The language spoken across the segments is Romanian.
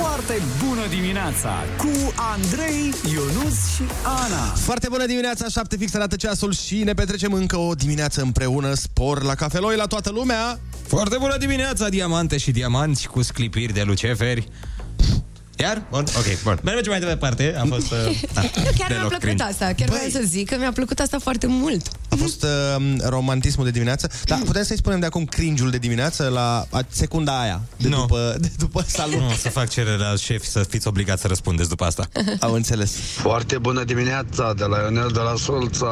Foarte bună dimineața cu Andrei, Ionus și Ana. Foarte bună dimineața, 7 fix arată ceasul și ne petrecem încă o dimineață împreună. Spor la cafeloi la toată lumea. Foarte bună dimineața, diamante și diamanți cu sclipiri de luceferi. Iar? Bun, ok, bun. Mergem mai departe. A fost... Uh, da, Eu chiar mi-a deloc plăcut cringe. asta. Chiar vreau să zic că mi-a plăcut asta foarte mult. A fost uh, romantismul de dimineață. Da, putem să-i spunem de acum cringe de dimineață la a, secunda aia, de, Nu. după, de după salut. Nu, o să fac cerere la șef să fiți obligați să răspundeți după asta. Am înțeles. Foarte bună dimineața de la Ionel de la Solța.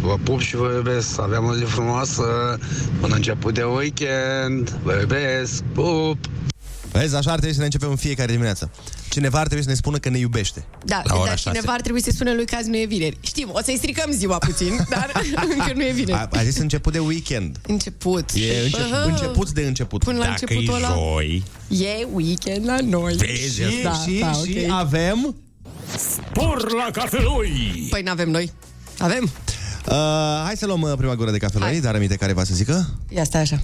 Vă pup și vă iubesc. Aveam o zi frumoasă. Până început de weekend. Vă iubesc. Pup! Vezi, așa ar trebui să ne începem în fiecare dimineață. Cineva ar trebui să ne spună că ne iubește. Da, La ora dar șase. cineva ar trebui să spune lui că azi nu e vineri. Știm, o să-i stricăm ziua puțin, dar încă nu e vineri. A, a zis început de weekend. Început. E încep, Aha. început de început. Până la Dacă e începutul ăla. joi, E weekend la noi. Vezi, Și, da, și, da, și ok. avem... Spor la cafeloi. Păi n-avem noi. Avem? Uh, hai să luăm uh, prima gură de cafeloi, Hai. dar aminte care va să zică. Ia stai așa.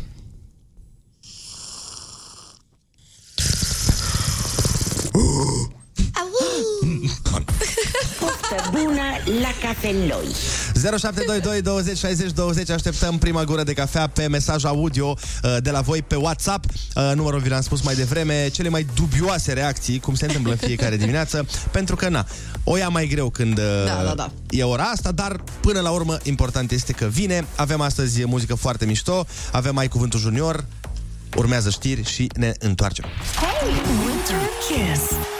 Poftă bună la cafeloi 0722 20 60 20 Așteptăm prima gură de cafea pe mesaj audio uh, de la voi pe WhatsApp. Uh, Numărul vi l-am spus mai devreme Cele mai dubioase reacții, cum se întâmplă în fiecare dimineață Pentru că, na, o ia mai greu când uh, Da, da, da. e ora asta Dar, până la urmă, important este că vine. Avem astăzi muzică foarte mișto Avem mai cuvântul junior Urmează știri și ne întoarcem. Winter Kiss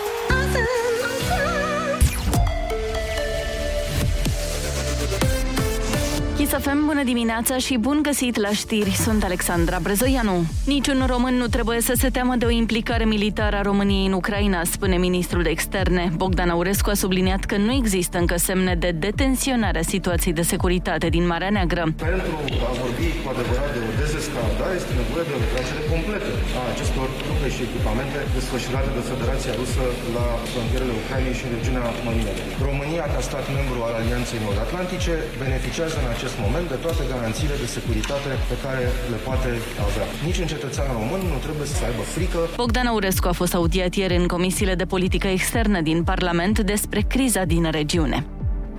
Chisafem, bună dimineața și bun găsit la știri. Sunt Alexandra Brezoianu. Niciun român nu trebuie să se teamă de o implicare militară a României în Ucraina, spune ministrul de externe. Bogdan Aurescu a subliniat că nu există încă semne de detenționare a situației de securitate din Marea Neagră. Pentru a vorbi cu adevărat de o dezescaladare este nevoie de o retragere completă a acestor trupe și echipamente desfășurate de Federația Rusă la frontierele Ucrainei și în regiunea Mărinei. România, ca stat membru al Alianței Nord-Atlantice, beneficiază în acest moment de toate garanțiile de securitate pe care le poate avea. Nici un cetățean român nu trebuie să aibă frică Bogdan Aurescu a fost audiat ieri în comisiile de politică externă din Parlament despre criza din regiune.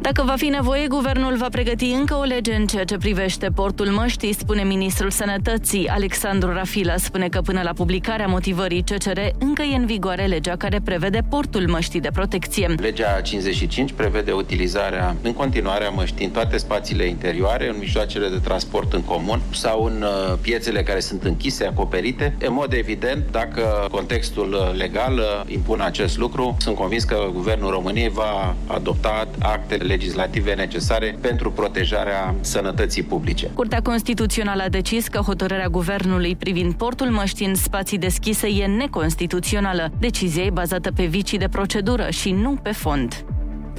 Dacă va fi nevoie, guvernul va pregăti încă o lege în ceea ce privește portul măștii, spune ministrul sănătății. Alexandru Rafila spune că până la publicarea motivării CCR încă e în vigoare legea care prevede portul măștii de protecție. Legea 55 prevede utilizarea în continuare a măștii în toate spațiile interioare, în mijloacele de transport în comun sau în uh, piețele care sunt închise, acoperite. În mod evident, dacă contextul uh, legal uh, impune acest lucru, sunt convins că Guvernul României va adopta acte legislative necesare pentru protejarea sănătății publice. Curtea Constituțională a decis că hotărârea guvernului privind portul măștii în spații deschise e neconstituțională. Decizia e bazată pe vicii de procedură și nu pe fond.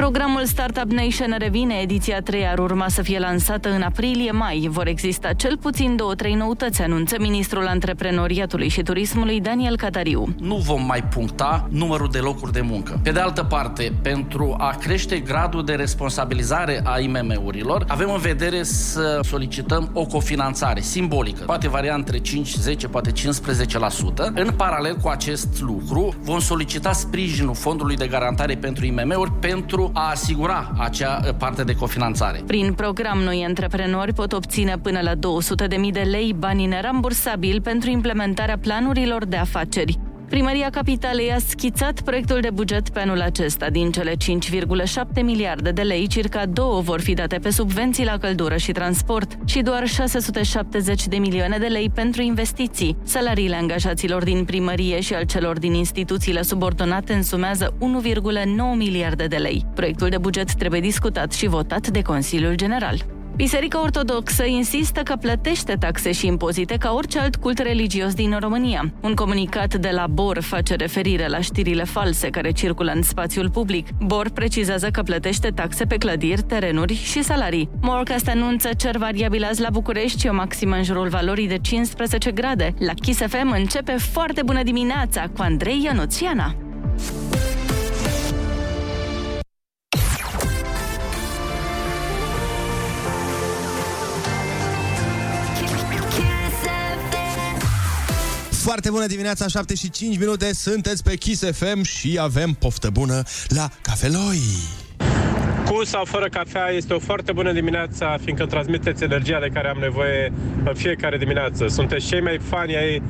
Programul Startup Nation revine, ediția 3 ar urma să fie lansată în aprilie-mai. Vor exista cel puțin două-trei noutăți, anunță ministrul antreprenoriatului și turismului Daniel Catariu. nu vom mai puncta numărul de locuri de muncă. Pe de altă parte, pentru a crește gradul de responsabilizare a IMM-urilor, avem în vedere să solicităm o cofinanțare simbolică, poate varia între 5, 10, poate 15%. În paralel cu acest lucru, vom solicita sprijinul Fondului de Garantare pentru IMM-uri pentru a asigura acea eh, parte de cofinanțare. Prin program, noi antreprenori pot obține până la 200.000 de lei bani nerambursabili pentru implementarea planurilor de afaceri. Primăria Capitalei a schițat proiectul de buget pe anul acesta. Din cele 5,7 miliarde de lei, circa două vor fi date pe subvenții la căldură și transport și doar 670 de milioane de lei pentru investiții. Salariile angajaților din primărie și al celor din instituțiile subordonate însumează 1,9 miliarde de lei. Proiectul de buget trebuie discutat și votat de Consiliul General. Biserica Ortodoxă insistă că plătește taxe și impozite ca orice alt cult religios din România. Un comunicat de la BOR face referire la știrile false care circulă în spațiul public. BOR precizează că plătește taxe pe clădiri, terenuri și salarii. Morcast anunță cer variabil azi la București și o maximă în jurul valorii de 15 grade. La Kiss FM începe foarte bună dimineața cu Andrei Ionuțiana. Foarte bună dimineața, 7 și 5 minute, sunteți pe Kiss FM și avem poftă bună la Cafeloi. Cu sau fără cafea este o foarte bună dimineața, fiindcă transmiteți energia de care am nevoie în fiecare dimineață. Sunteți cei mai fani ai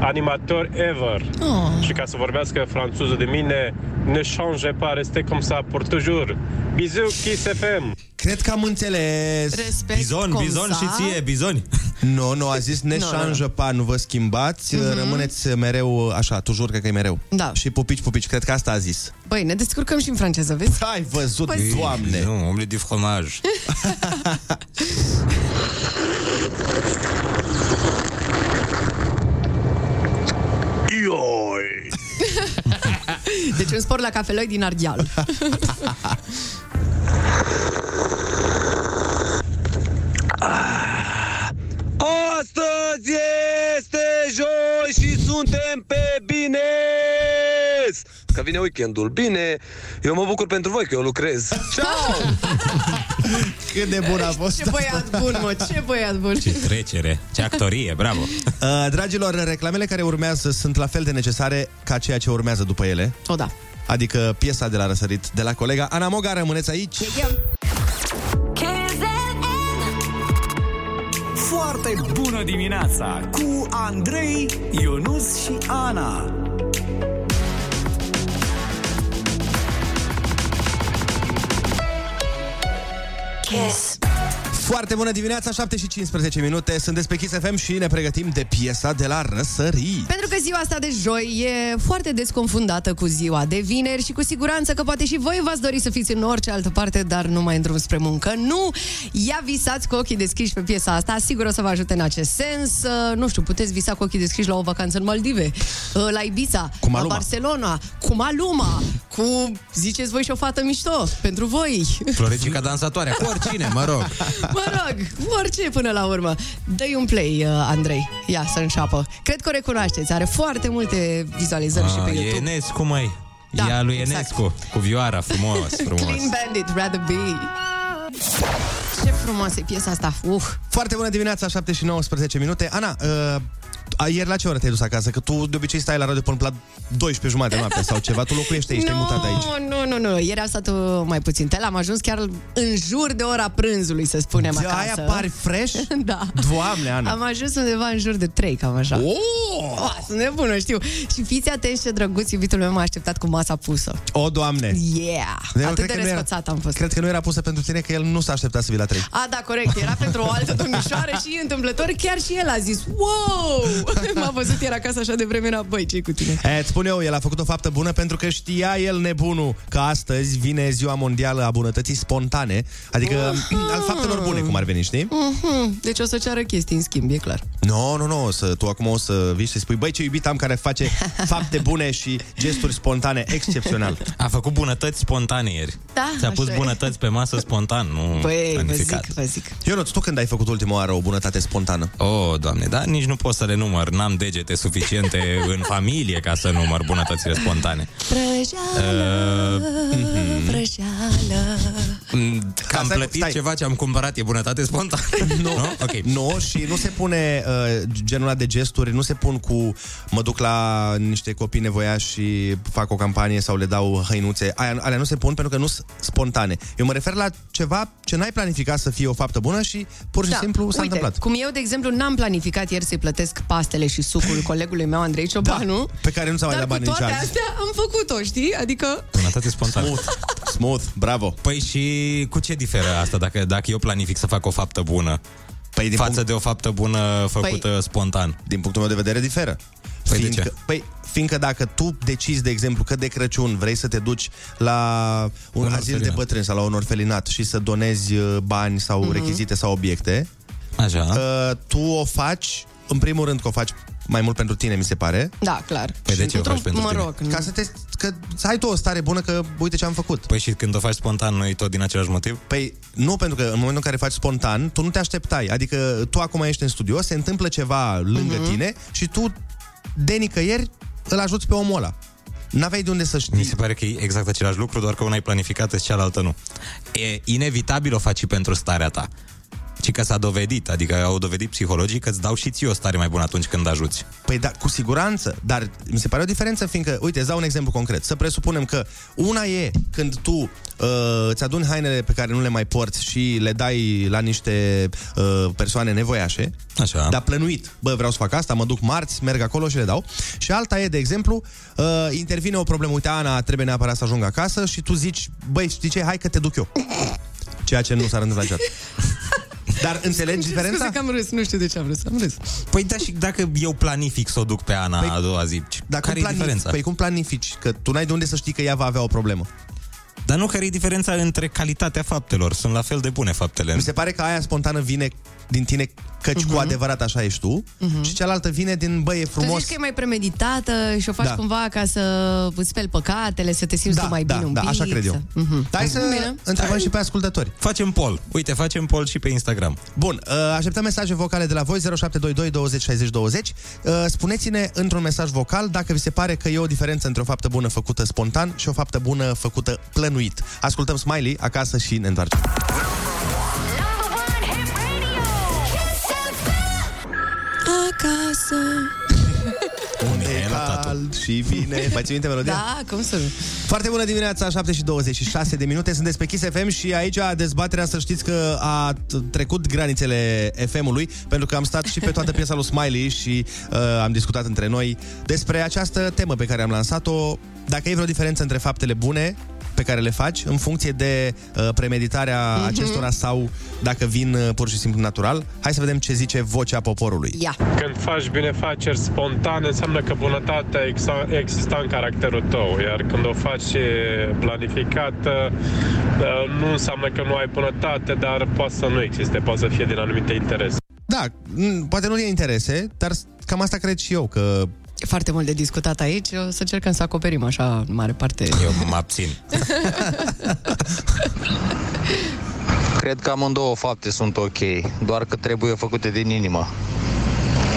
animatori ever. Oh. Și ca să vorbească franțuză de mine, ne change pas, restez comme ça pour toujours. Bisous, Kiss FM! Cred că am înțeles. Respect Bizon, cum bizon sa. și ție, bizoni. Nu, nu, a zis ne Nu, nu, change pa, nu vă schimbați, Mhm. rămâneți mereu așa, tujur, cred că e mereu. Da. Și pupici, pupici, cred că asta a zis. Băi, ne descurcăm și în franceză, vezi? Ai văzut, Păi- doamne! Nu, omule de fromaj. Deci un spor la cafeloi din Ardeal. Astăzi este joi și suntem pe bine! Că vine weekendul. Bine, eu mă bucur pentru voi că eu lucrez. Ciao! Cât de bun a fost Ce băiat bun, mă, ce băiat bun. Ce trecere, ce actorie, bravo. Uh, dragilor, reclamele care urmează sunt la fel de necesare ca ceea ce urmează după ele. O, da. Adică piesa de la răsărit de la colega Ana Moga, rămâneți aici. Foarte bună dimineața cu Andrei, Ionus și Ana. Kiss. Foarte bună dimineața, 7 și 15 minute. Sunteți pe Kiss FM și ne pregătim de piesa de la răsărit. Pentru că ziua asta de joi e foarte desconfundată cu ziua de vineri și cu siguranță că poate și voi v-ați dori să fiți în orice altă parte, dar nu mai în drum spre muncă. Nu! Ia visați cu ochii deschiși pe piesa asta, sigur o să vă ajute în acest sens. Uh, Nu știu, puteți visa cu ochii deschiși la o vacanță în Maldive, uh, la Ibiza, Cu la Maluma. Barcelona, cu Maluma, cu, ziceți voi și o fată mișto, pentru voi. Floricica dansatoare, cu oricine, mă rog. Mă rog, orice până la urmă. Dă-i un play, uh, Andrei. Ia să înșapă. Cred că o recunoașteți. Are foarte multe vizualizări și pe Ah, e YouTube. Enescu, măi. Da, Ea lui exact. Enescu, cu vioara, frumos, frumos. Clean Bandit, Rather Be. Ce frumoasă e piesa asta. Uh. Foarte bună dimineața, 7 și 19 minute. Ana, uh, a, ieri la ce oră te-ai dus acasă? Că tu de obicei stai la radio până la 12 jumate noapte sau ceva. Tu locuiești aici, te-ai mutat aici. Nu, nu, nu. Ieri am stat uh, mai puțin. Te am ajuns chiar în jur de ora prânzului, să spunem De acasă. aia pari fresh? da. Doamne, Ana. Am ajuns undeva în jur de 3, cam așa. Oh! Oh, sunt nebună, știu. Și fiți atenți ce drăguț iubitul meu m-a așteptat cu masa pusă. O, Doamne! Yeah! Eu Atât cred de că nu era- răsfățat am fost. Cred că nu era pusă pentru tine, că el nu s-a așteptat să vii la 3. A, da, corect. Era pentru o altă domnișoară și întâmplător chiar și el a zis Wow! M-a văzut ieri acasă așa de vreme, era băi, ce cu tine? E, îți spun eu, el a făcut o faptă bună pentru că știa el nebunul că astăzi vine ziua mondială a bunătății spontane, adică al faptelor bune, cum ar veni, știi? Mhm. Deci o să ceară chestii în schimb, e clar. Nu, nu, nu, să, tu acum o să vii și să spui, băi, ce iubit am care face fapte bune și gesturi spontane, excepțional. A făcut bunătăți spontane ieri. Da, Ți-a pus așa e. bunătăți pe masă spontan, nu Băi, vă planificat. zic, vă zic. Ionuț, tu când ai făcut ultima oară o bunătate spontană? Oh, doamne, dar nici nu pot să le număr. N-am degete suficiente în familie ca să număr bunătățile spontane. Prăjeală, Uh, prăjeală. Mm, Că am Stai, plătit stai. ceva ce am cumpărat, e bunătate spontană. Nu, Ok. nu, și nu se pune uh, genul ăla de gesturi, nu se pun cu mă duc la niște copii nevoiași și fac o campanie sau le dau hăinuțe. Aia, alea nu se pun pentru că nu sunt spontane. Eu mă refer la ceva ce n-ai planificat să fie o faptă bună și pur și simplu s-a Da. Uite, întâmplat. cum eu, de exemplu, n-am planificat ieri să-i plătesc pastele și sucul colegului meu, Andrei Ciobanu, Pe care nu ți-a mai dar dat cu bani în toate ceas. astea am făcut-o, știi? Adică... Bunătate spontană. Smooth, smooth, bravo. Păi și cu ce diferă asta dacă, dacă eu planific să fac o faptă bună? Păi din față punct- de o faptă bună făcută Păi- spontan. Din punctul meu de vedere diferă. Păi de fiindcă, ce? Păi, fiindcă dacă tu decizi, de exemplu, că de Crăciun vrei să te duci la un, Un azil de orfelinat. bătrâni sau la un orfelinat și să donezi uh, bani sau Mhm. rechizite sau obiecte, Așa. uh, tu o faci, în primul rând că o faci mai mult pentru tine, mi se pare. Da, clar. Păi de ce o Într-un- faci pentru mă tine? rog, Ca să, te, că, să ai tu o stare bună că uite ce am făcut. Păi și când o faci spontan, nu e tot din același motiv? Păi nu, pentru că în momentul în care faci spontan, tu nu te așteptai. Adică tu acum ești în studio, se întâmplă ceva lângă Mhm. tine și tu de nicăieri îl ajuți pe omul ăla. N-aveai de unde să știi. Mi se pare că e exact același lucru, doar că una e planificată și cealaltă nu. E inevitabil o faci și pentru starea ta. Ci că s-a dovedit, adică au dovedit psihologii că îți dau și ție o stare mai bună atunci când ajuți. Păi da, cu siguranță, dar mi se pare o diferență, fiindcă, uite, îți dau un exemplu concret. Să presupunem că una e când tu uh, îți aduni hainele pe care nu le mai porți și le dai la niște uh, persoane nevoiașe, Așa. dar plănuit. Bă, vreau să fac asta, mă duc marți, merg acolo și le dau. Și alta e, de exemplu, uh, intervine o problemă, uite, Ana, trebuie neapărat să ajung acasă și tu zici, băi, știi ce, hai că te duc eu. Ceea ce nu s-ar întâmpla niciodată. Dar înțelegi diferența? Scuze că am râs, nu știu de ce am râs, am râs. Păi da, și dacă eu planific să o duc pe Ana Păi, a doua zi, Dar care cum e planifici? diferența? Păi cum planifici? Că tu n-ai de unde să știi că ea va avea o problemă. Dar nu care e diferența între calitatea faptelor? Sunt la fel de bune faptele. Mi se pare că aia spontană vine din tine căci uh-huh. cu adevărat așa ești tu uh-huh. și cealaltă vine din, băi, e Tu frumos. zici că e mai premeditată și o faci Da. cumva ca să îți speli păcatele, să te simți Da, tu mai da, bine un da, pic. așa cred eu. Să... Uh-huh. Hai să Bine. întrebăm și pe ascultători. Facem poll. Uite, facem poll și pe Instagram. Bun, uh, așteptăm mesaje vocale de la voi 0722 20 60 20. Uh, Spuneți-ne într-un mesaj vocal dacă vi se pare că e o diferență între o faptă bună făcută spontan și o faptă bună făcută plănuit. Ascultăm Smiley acasă și ne întoarcem. Cald și bine. Mai ții minte melodia? Da, cum să nu? Foarte bună dimineața, 7 și 26 de minute. Sunteți pe Kiss FM și aici dezbaterea, să știți că a t- trecut granițele FM-ului, pentru că am stat și pe toată piesa lui Smiley și uh, am discutat între noi despre această temă pe care am lansat-o. Dacă e vreo diferență între faptele bune pe care le faci în funcție de uh, premeditarea Mhm. mm-hmm. acestora sau dacă vin uh, pur și simplu natural. Hai să vedem ce zice vocea poporului. Ia. Când faci binefaceri spontan, înseamnă că bunătatea exa- exista în caracterul tău, iar când o faci e, planificată, uh, nu înseamnă că nu ai bunătate, dar poate să nu existe, poate să fie din anumite interese. Da, m, poate nu e interese, dar cam asta cred și eu, că E foarte mult de discutat aici, o să încercăm să acoperim așa în mare parte. Eu mă abțin. Cred că amândouă fapte sunt ok, doar că trebuie făcute din inimă.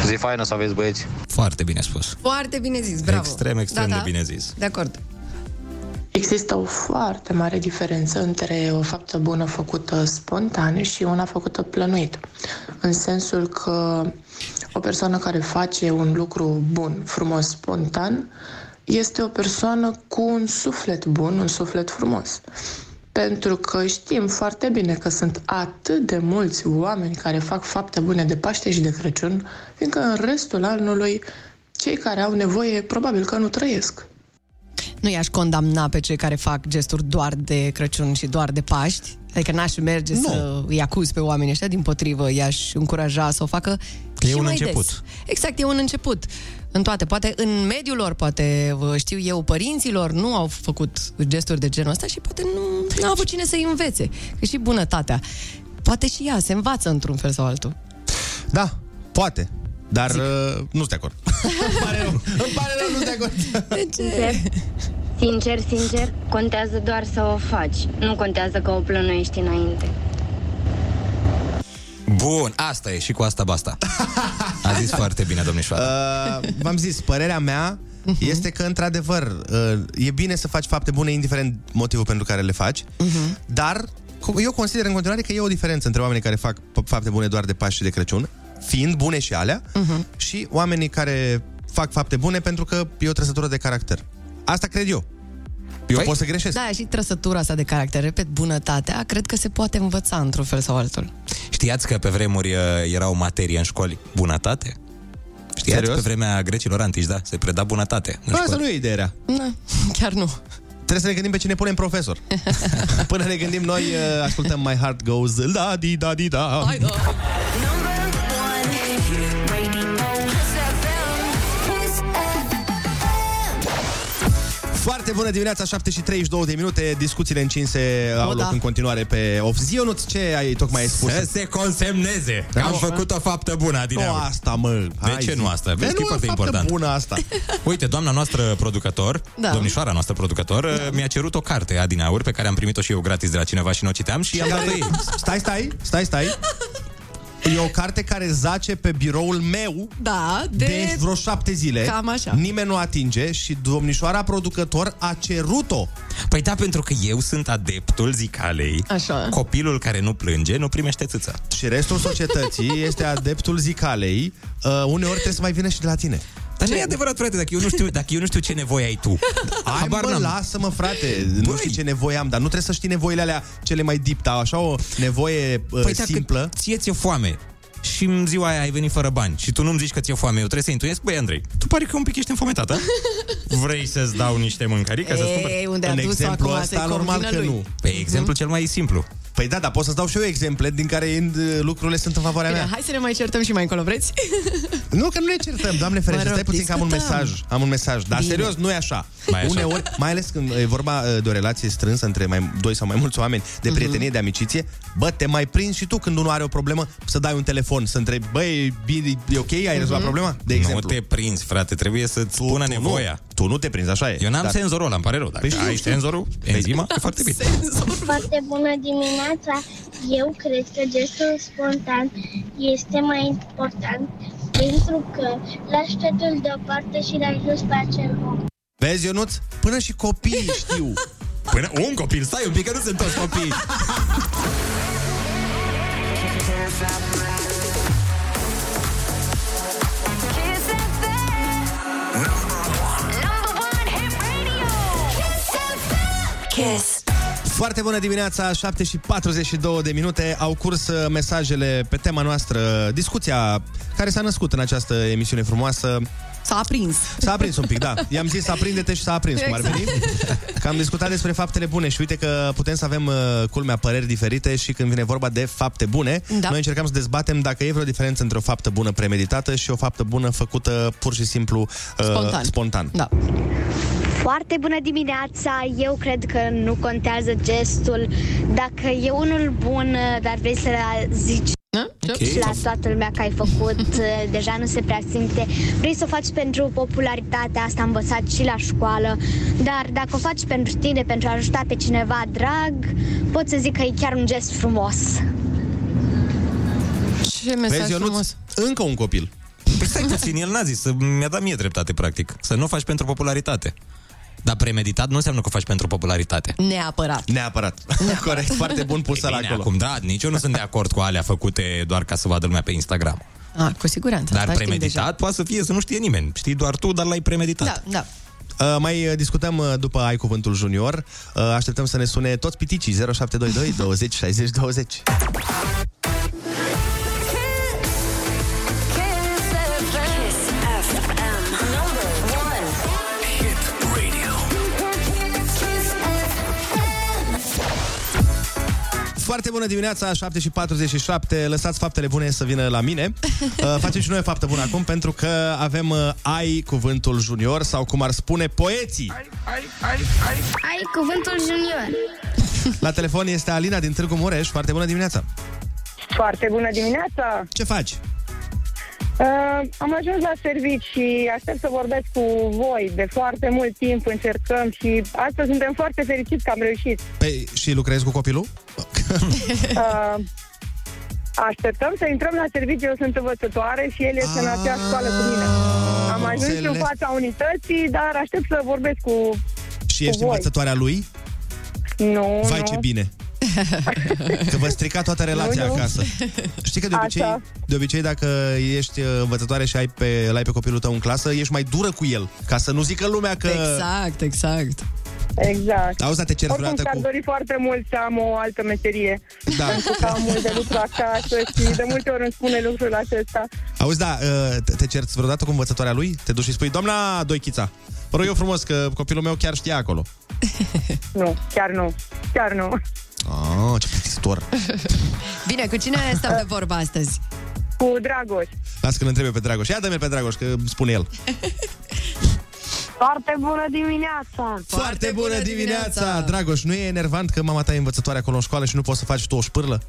Zi faină să aveți băieți. Foarte bine spus. Foarte bine zis, bravo. Extrem, extrem da, de da. bine zis. De acord. Există o foarte mare diferență între o faptă bună făcută spontan și una făcută plănuit. În sensul că o persoană care face un lucru bun, frumos, spontan, este o persoană cu un suflet bun, un suflet frumos. Pentru că știm foarte bine că sunt atât de mulți oameni care fac fapte bune de Paște și de Crăciun, fiindcă în restul anului cei care au nevoie probabil că nu trăiesc. Nu i-aș condamna pe cei care fac gesturi doar de Crăciun și doar de Paști. Adică n-aș merge Nu. să îi acuz pe oamenii ăștia, din potrivă, i-aș încuraja să o facă Că e și un mai început. Des. Exact, e un început. În toate. Poate în mediul lor, poate, vă știu eu, părinților nu au făcut gesturi de genul ăsta și poate nu au avut cine să-i învețe. Că și bunătatea. Poate și ea se învață într-un fel sau altul. Da, poate. Dar uh, nu sunt de acord. îmi pare rău, îmi pare rău, nu sunt de acord. De Sincer, sincer, sincer, contează doar să o faci. Nu contează că o plănuiești înainte. Bun, asta e și cu asta basta. A zis foarte bine, domnișoară. Uh, v-am zis, părerea mea este că, într-adevăr, uh, e bine să faci fapte bune, indiferent motivul pentru care le faci, dar co- eu consider în continuare că e o diferență între oamenii care fac p- fapte bune doar de Paști și de Crăciun, fiind bune și alea, și oamenii care fac fapte bune pentru că e o trăsătură de caracter. Asta cred eu. Eu Păi- pot să greșesc. Da, și trăsătura asta de caracter, repet, bunătatea, cred că se poate învăța într-un fel sau altul. Știați că pe vremuri uh, era o materie în școli? Bunătate? Știați? Serios? Pe vremea grecilor antici, da, se preda bunătate. în Asta școli. nu e ideea. Na, chiar nu. Trebuie să ne gândim pe cine punem profesor. Până ne gândim noi, uh, ascultăm My Heart Goes da di da di da. Hai, da. Foarte bună dimineața, 7 și 32 de minute. Discuțiile încinse au da. loc în continuare pe off. Zionuț, ce ai tocmai ai spus? Să se consemneze că Da, am nu, făcut o faptă bună, Adina. Nu asta, mă. De Hai, ce zi. nu asta? Vezi Că că e nu foarte faptă important. bună asta. Uite, doamna noastră producător, Da. domnișoara noastră producător, da. mi-a cerut o carte Adina Aur, pe care am primit-o și eu gratis de la cineva și nu o citeam și am dat ei. Stai, stai, stai, stai. E o carte care zace pe biroul meu Da, de, de... de vreo șapte zile. Cam așa. Nimeni nu atinge și domnișoara producător a cerut-o. Păi da, pentru că eu sunt adeptul zicalei. Așa. Copilul care nu plânge nu primește țâța. Și restul societății este adeptul zicalei. Uh, uneori trebuie să mai vină și de la tine. Dar nu e adevărat, frate, dacă eu nu știu, dacă eu nu știu ce nevoie ai tu. Hai, Habar bă, n-am. lasă-mă, frate, nu știu ce nevoie am, dar nu trebuie să știi nevoile alea cele mai deep, dar așa o nevoie uh, Păi dacă simplă. ție ți-e foame și în ziua aia ai venit fără bani și tu nu-mi zici că ți-e foame, eu trebuie să intuiesc, băi, Andrei, tu pare că un pic ești înfometat, a? Vrei să-ți dau niște mâncărică să-ți cumpăr? Ei, unde a În dus exemplu acum, ăsta, să-i normal convină că lui. nu. Păi exemplu cel mai simplu. Păi da, dar pot să-ți dau și eu exemple din care uh, lucrurile sunt în favoarea Bine, mea. hai să ne mai certăm și mai încolo, vreți? Nu, că nu ne certăm, doamne ferește, Mă rog, stai puțin că am un discutăm. mesaj. Am un mesaj, dar Bine. serios, nu e așa. Mai e așa. Uneori, mai ales când e vorba uh, de o relație strânsă între mai, doi sau mai mulți oameni, de Mhm. prietenie, de amiciție, bă, te mai prinzi și tu când unul are o problemă să dai un telefon, să întrebi, băi, bine, e ok, ai Mhm. rezolvat problema? De Nu exemplu. te prinzi, frate, trebuie să-ți spună tu nevoia. Nu, tu nu te prinzi, așa e. Eu n-am Dar- senzorul ăla, îmi pare rău. Dacă Păi știu, ai știu. senzorul, enzima, e foarte bine. Foarte bună dimineața! Eu cred că gestul spontan este mai important pentru că lași totul deoparte și l-ai dus pe acel om. Vezi, Ionuț? Până și copiii știu. Până un copil, stai un pic, că nu sunt toți copii. Kiss. Foarte bună dimineața, 7 și 42 de minute. Au curs uh, mesajele pe tema noastră, discuția care s-a născut în această emisiune frumoasă. S-a aprins. S-a aprins un pic, da. I-am zis aprinde-te și s-a aprins, cum ar veni. Că am discutat despre faptele bune și uite că putem să avem, uh, culmea, păreri diferite și când vine vorba de fapte bune, Da. noi încercăm să dezbatem dacă e vreo diferență între o faptă bună premeditată și o faptă bună făcută pur și simplu uh, Spontan. spontan. Da. Foarte bună dimineața! Eu cred că nu contează gestul. Dacă e unul bun, dar vrei să zici Ok. și la toată lumea că ai făcut, deja nu se prea simte. Vrei să o faci pentru popularitate, asta am învățat și la școală, dar dacă o faci pentru tine, pentru a ajuta pe cineva drag, pot să zic că e chiar un gest frumos. Ce mesaj Vezi, Ionuț? frumos. Încă un copil. Păi stai puțin, el n-a zis, să mi-a dat mie dreptate, practic. Să nu faci pentru popularitate. Dar premeditat nu înseamnă că o faci pentru popularitate. Neapărat. Neapărat. Corect, foarte bun pusă E la bine, acolo. acum, da, nici eu nu sunt de acord cu alea făcute doar ca să vadă lumea pe Instagram. Ah, cu siguranță. Dar asta știm premeditat poate să fie să nu știe nimeni. Știi doar tu, dar l-ai premeditat. deja. Da, da. Uh, mai uh, discutăm uh, după Ai Cuvântul Junior. Uh, așteptăm să ne sune toți piticii 0722 20 60 20. Foarte bună dimineața, 7 și 47. Lăsați faptele bune să vină la mine. Uh, facem și noi o faptă bună acum pentru că avem uh, Ai Cuvântul Junior sau cum ar spune poeții. Ai cuvântul junior. La telefon este Alina din Târgu Mureș. Foarte bună dimineața. Foarte bună dimineața! Ce faci? Uh, am ajuns la servici și aștept să vorbesc cu voi. De foarte mult timp încercăm și astăzi suntem foarte fericiți că am reușit. Păi, și lucrezi cu copilul? Uh, așteptăm să intrăm la serviciu. Eu sunt învățătoare și el este în aceeași școală cu mine. Am ajuns și în înțeles. fața unității, dar aștept să vorbesc cu... Și ești Cu voi. învățătoarea lui? Nu, Vai, nu. ce bine! Că vă strica toată relația Nu, nu. acasă. Știi că de obicei, Așa. de obicei dacă ești uh, învățătoare și ai pe, l-ai pe copilul tău în clasă, ești mai dură cu el, ca să nu zică lumea că... Exact, exact. Exact. Auzi, dar te cerți Oricum vreodată și-ar cu... dori foarte mult să am o altă meserie. Da. Pentru că am mult de lucru acasă și de multe ori îmi spune lucrul acesta. Auzi, da, uh, te- te cerți vreodată cu învățătoarea lui? Te duci și spui, doamna Doichița, vă rog eu frumos că copilul meu chiar știa acolo. Nu, chiar nu. Chiar nu. Oh, ce plictisitor. Bine, cu cine stăm de vorba astăzi? Cu Dragoș. Las că-l întrebe pe Dragoș. Ia dă-mi pe Dragoș, că spune el. Foarte bună dimineața! Foarte bună dimineața! Dragoș, nu e enervant că mama ta e învățătoare acolo în școală și nu poți să faci tu o șpârlă?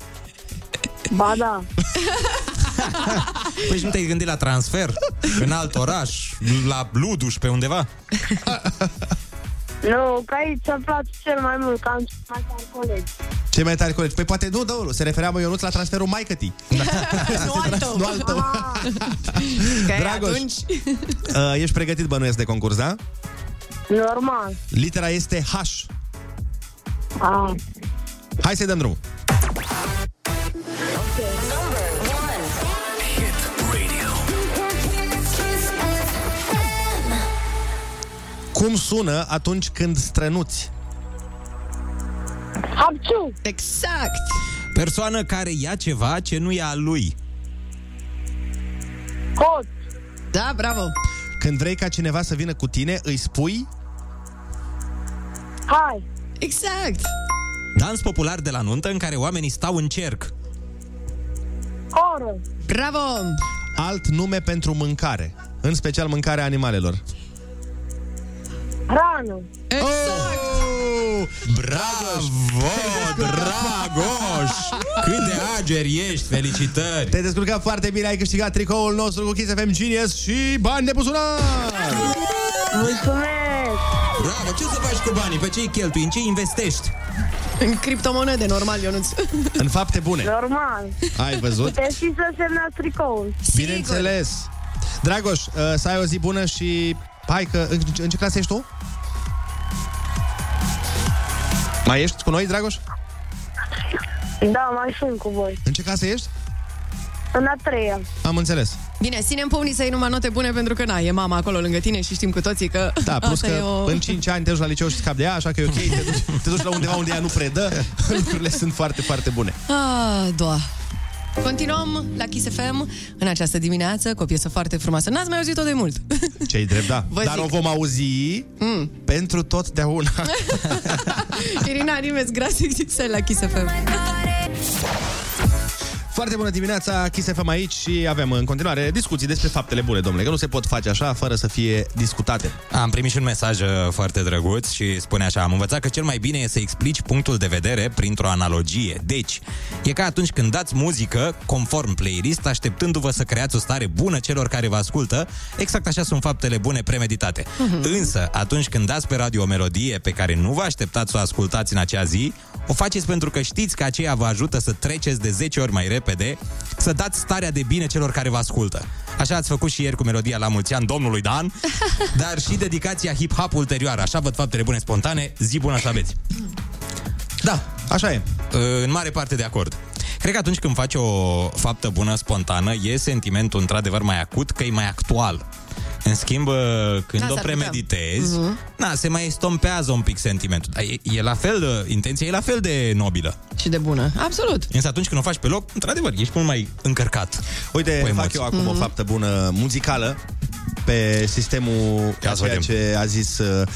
Ba da. Păi și nu te-ai gândit la transfer? În alt oraș? La Bluduș, pe undeva? Nu, că aici îmi place cel mai mult, că am mai tari colegi. Cei mai tari colegi. Păi poate nu, dă se referea mă Ionuț la transferul mai cătii. nu al tău. Nu al tău. Că Dragoș. atunci... Uh, ești pregătit, bănuiesc, de concurs, da? Normal. Litera este H. Ah. Hai să-i dăm drumul. Cum sună atunci când strănuți? Hapciu. Exact. Persoană care ia ceva ce nu e a lui. Hot. Da, bravo. Când vrei ca cineva să vină cu tine, îi spui Hai. Exact. Dans popular de la nuntă în care oamenii stau în cerc. Oră. Bravo. alt nume pentru mâncare, în special mâncarea animalelor. Rană. Exact. Oh, Bravo, Dragoș! Cât de ager ești, felicitări! Te-ai descurcat foarte bine, ai câștigat tricoul nostru cu Kiss FM Genius și bani de buzunar! Mulțumesc. Bravo, ce să faci cu banii? Pe ce îi cheltui? În ce investești? În criptomonede, normal, Ionuț. În fapte bune. Normal. Ai văzut? Puteți și să semnați tricoul. Bineînțeles. Dragoș, uh, să ai o zi bună și hai că... În, în ce clasă ești tu? Mai ești cu noi, Dragoș? Da, mai sunt cu voi. În ce clasă ești? În a treia. Am înțeles. Bine, ținem pumnii să iei numai note bune pentru că, na, e mama acolo lângă tine și știm cu toții că Da, plus asta că e o... în 5 ani te duci la liceu și scapi de ea, așa că e ok, te duci, te duci la undeva unde ea nu predă, lucrurile sunt foarte, foarte bune. Ah, doa. Continuăm la Kiss FM în această dimineață cu o piesă foarte frumoasă. N-ați mai auzit-o de mult. Ce-i drept, da. Vă Dar zic. o vom auzi Mm. pentru totdeauna. Irina Rimes, grație există la Kiss FM. Foarte bună dimineața, Kiss FM aici și avem în continuare discuții despre faptele bune, domnule, că nu se pot face așa fără să fie discutate. Am primit și un mesaj uh, foarte drăguț și spune așa Am învățat că cel mai bine e să explici punctul de vedere printr-o analogie. Deci, e ca atunci când dați muzică conform playlist Așteptându-vă să creați o stare bună celor care vă ascultă. Exact așa sunt faptele bune premeditate. Însă, atunci când dați pe radio o melodie pe care nu vă așteptați să o ascultați în acea zi O faceți pentru că știți că aceea vă ajută să treceți de 10 ori mai repede Să dați starea de bine celor care vă ascultă. Așa ați făcut și ieri cu melodia La mulți ani domnului Dan Dar și dedicația hip-hop ulterioară. Așa văd faptele bune spontane. Zi bună să aveți. Da, așa e. În mare parte de acord. Cred că atunci când faci o faptă bună spontană E sentimentul într-adevăr mai acut Că e mai actual în schimb, când Da, o s-ar putea. premeditezi, Mhm. na, se mai estompează un pic sentimentul. Dar e, e la fel, intenția e la fel de nobilă. Și de bună. Absolut. Însă atunci când o faci pe loc, într-adevăr, ești mult mai încărcat. Uite, cu fac emoții. eu acum o faptă bună muzicală pe sistemul Ia a să ceea vedem. ce a zis uh,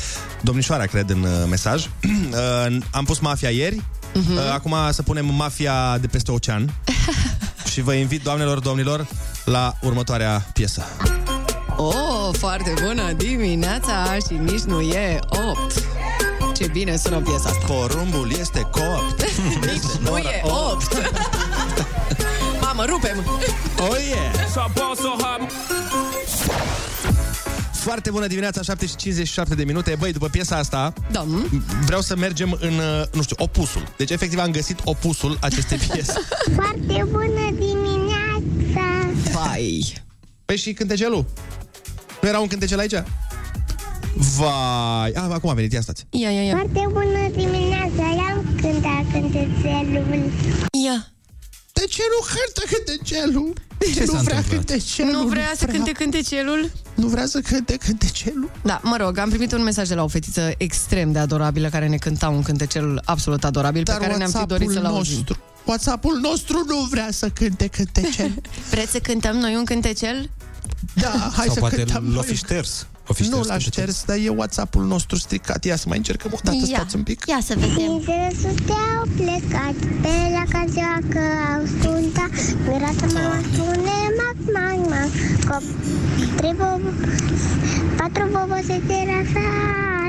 domnișoara, cred, în uh, mesaj. Uh, Am pus mafia ieri, Mhm. uh, acum să punem mafia de peste ocean și vă invit, doamnelor, domnilor, la următoarea piesă. Oh, foarte bună dimineața și nici nu e 8. Ce bine sună piesa asta. Porumbul este copt. Nici nu e 8. Mamă, rupem! Oh yeah! Foarte bună dimineața, 7 și 57 de minute. Băi, după piesa asta, Da. vreau să mergem în, uh, nu știu, opusul. Deci, efectiv, am găsit opusul acestei piese. Foarte bună dimineața! Vai! Păi și cântecelul? Nu era un cântecel aici? Vai! Ah, acum a venit, ia stați. Ia, ia, ia. Foarte bună dimineața! Ia-mi cânta cântețelul! Ia. De ce nu cântă cântecelul? Ce nu s-a vrea întâmplat? cântecelul. Nu vrea să cânte cântecelul? Nu vrea să cânte cântecelul? Da, mă rog, am primit un mesaj de la o fetiță extrem de adorabilă care ne cânta un cântecelul absolut adorabil pe care ne-am fi dorit să-l auzim. nostru, WhatsApp-ul nostru nu vrea să cânte cântecel. Vreți să cântăm noi un cântecel? Da, hai Sau să poate cântăm l-o noi. fi șters. O fi Nu șters l-aș cântecel. șters, dar e WhatsApp-ul nostru stricat. Ia să mai încercăm o dată, Ia, stați un pic. ia să vedem. Dintre sute au plecat pe la ca joacă au spunta Mirata mama spune mac, mac, mac Cop, trei bobo, patru bobo se tira s-a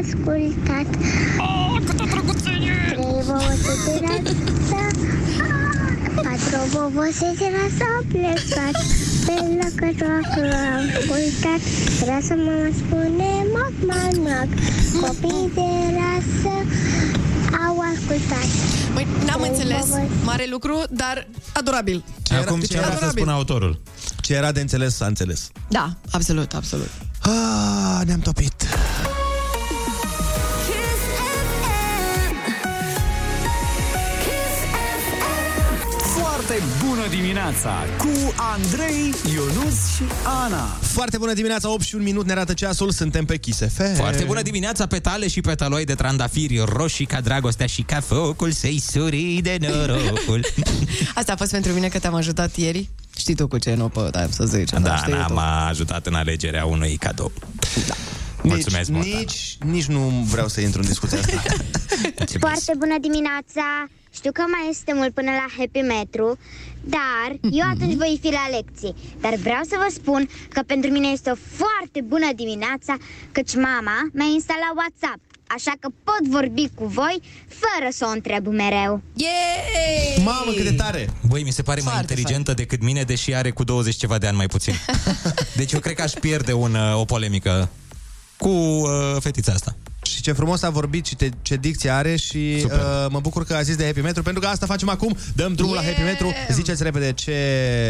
ascultat Oh, câtă drăguțenie! Trei bobo se tira s-a Patru bobo se tira s-a plecat Pe la ca joacă au ascultat Mirata mama spune mac, mac, mac Copii de rasă au ascultat ascultat. Măi, n-am Bye, înțeles bye, bye. mare lucru, dar adorabil. Acum ce vrea să spună autorul? Ce era de înțeles, s-a înțeles. Da, absolut, absolut. Ah, ne-am topit. Foarte bună dimineața cu Andrei, Ionus și Ana. Foarte bună dimineața, 8 și un minut ne arată ceasul, suntem pe Kiss FM. Foarte bună dimineața, petale și petaloi de trandafiri roșii ca dragostea și ca focul să-i suri de norocul. Asta a fost pentru mine că te-am ajutat ieri. Știi tu cu ce nu pot am să zici. da, știi n-am tu. ajutat în alegerea unui cadou. Da. Nici, Mulțumesc mult, nici, nici nu vreau să intru în discuția asta. Foarte bună dimineața! Știu că mai este mult până la Happy Metru, dar eu atunci voi fi la lecții. Dar vreau să vă spun că pentru mine este o foarte bună dimineața, căci mama mi-a instalat WhatsApp. Așa că pot vorbi cu voi fără să o întreb mereu. Yay! Mamă, cât de tare! Băi, mi se pare mai inteligentă decât mine, deși are cu 20 ceva de ani mai puțin. Deci eu cred că aș pierde un, uh, o polemică cu uh, fetița asta. Și ce frumos a vorbit și te, ce dicție are și uh, mă bucur că a zis de Happy Metro, pentru că asta facem acum. Dăm drumul Yeah! la Happy Metro. Ziceți repede ce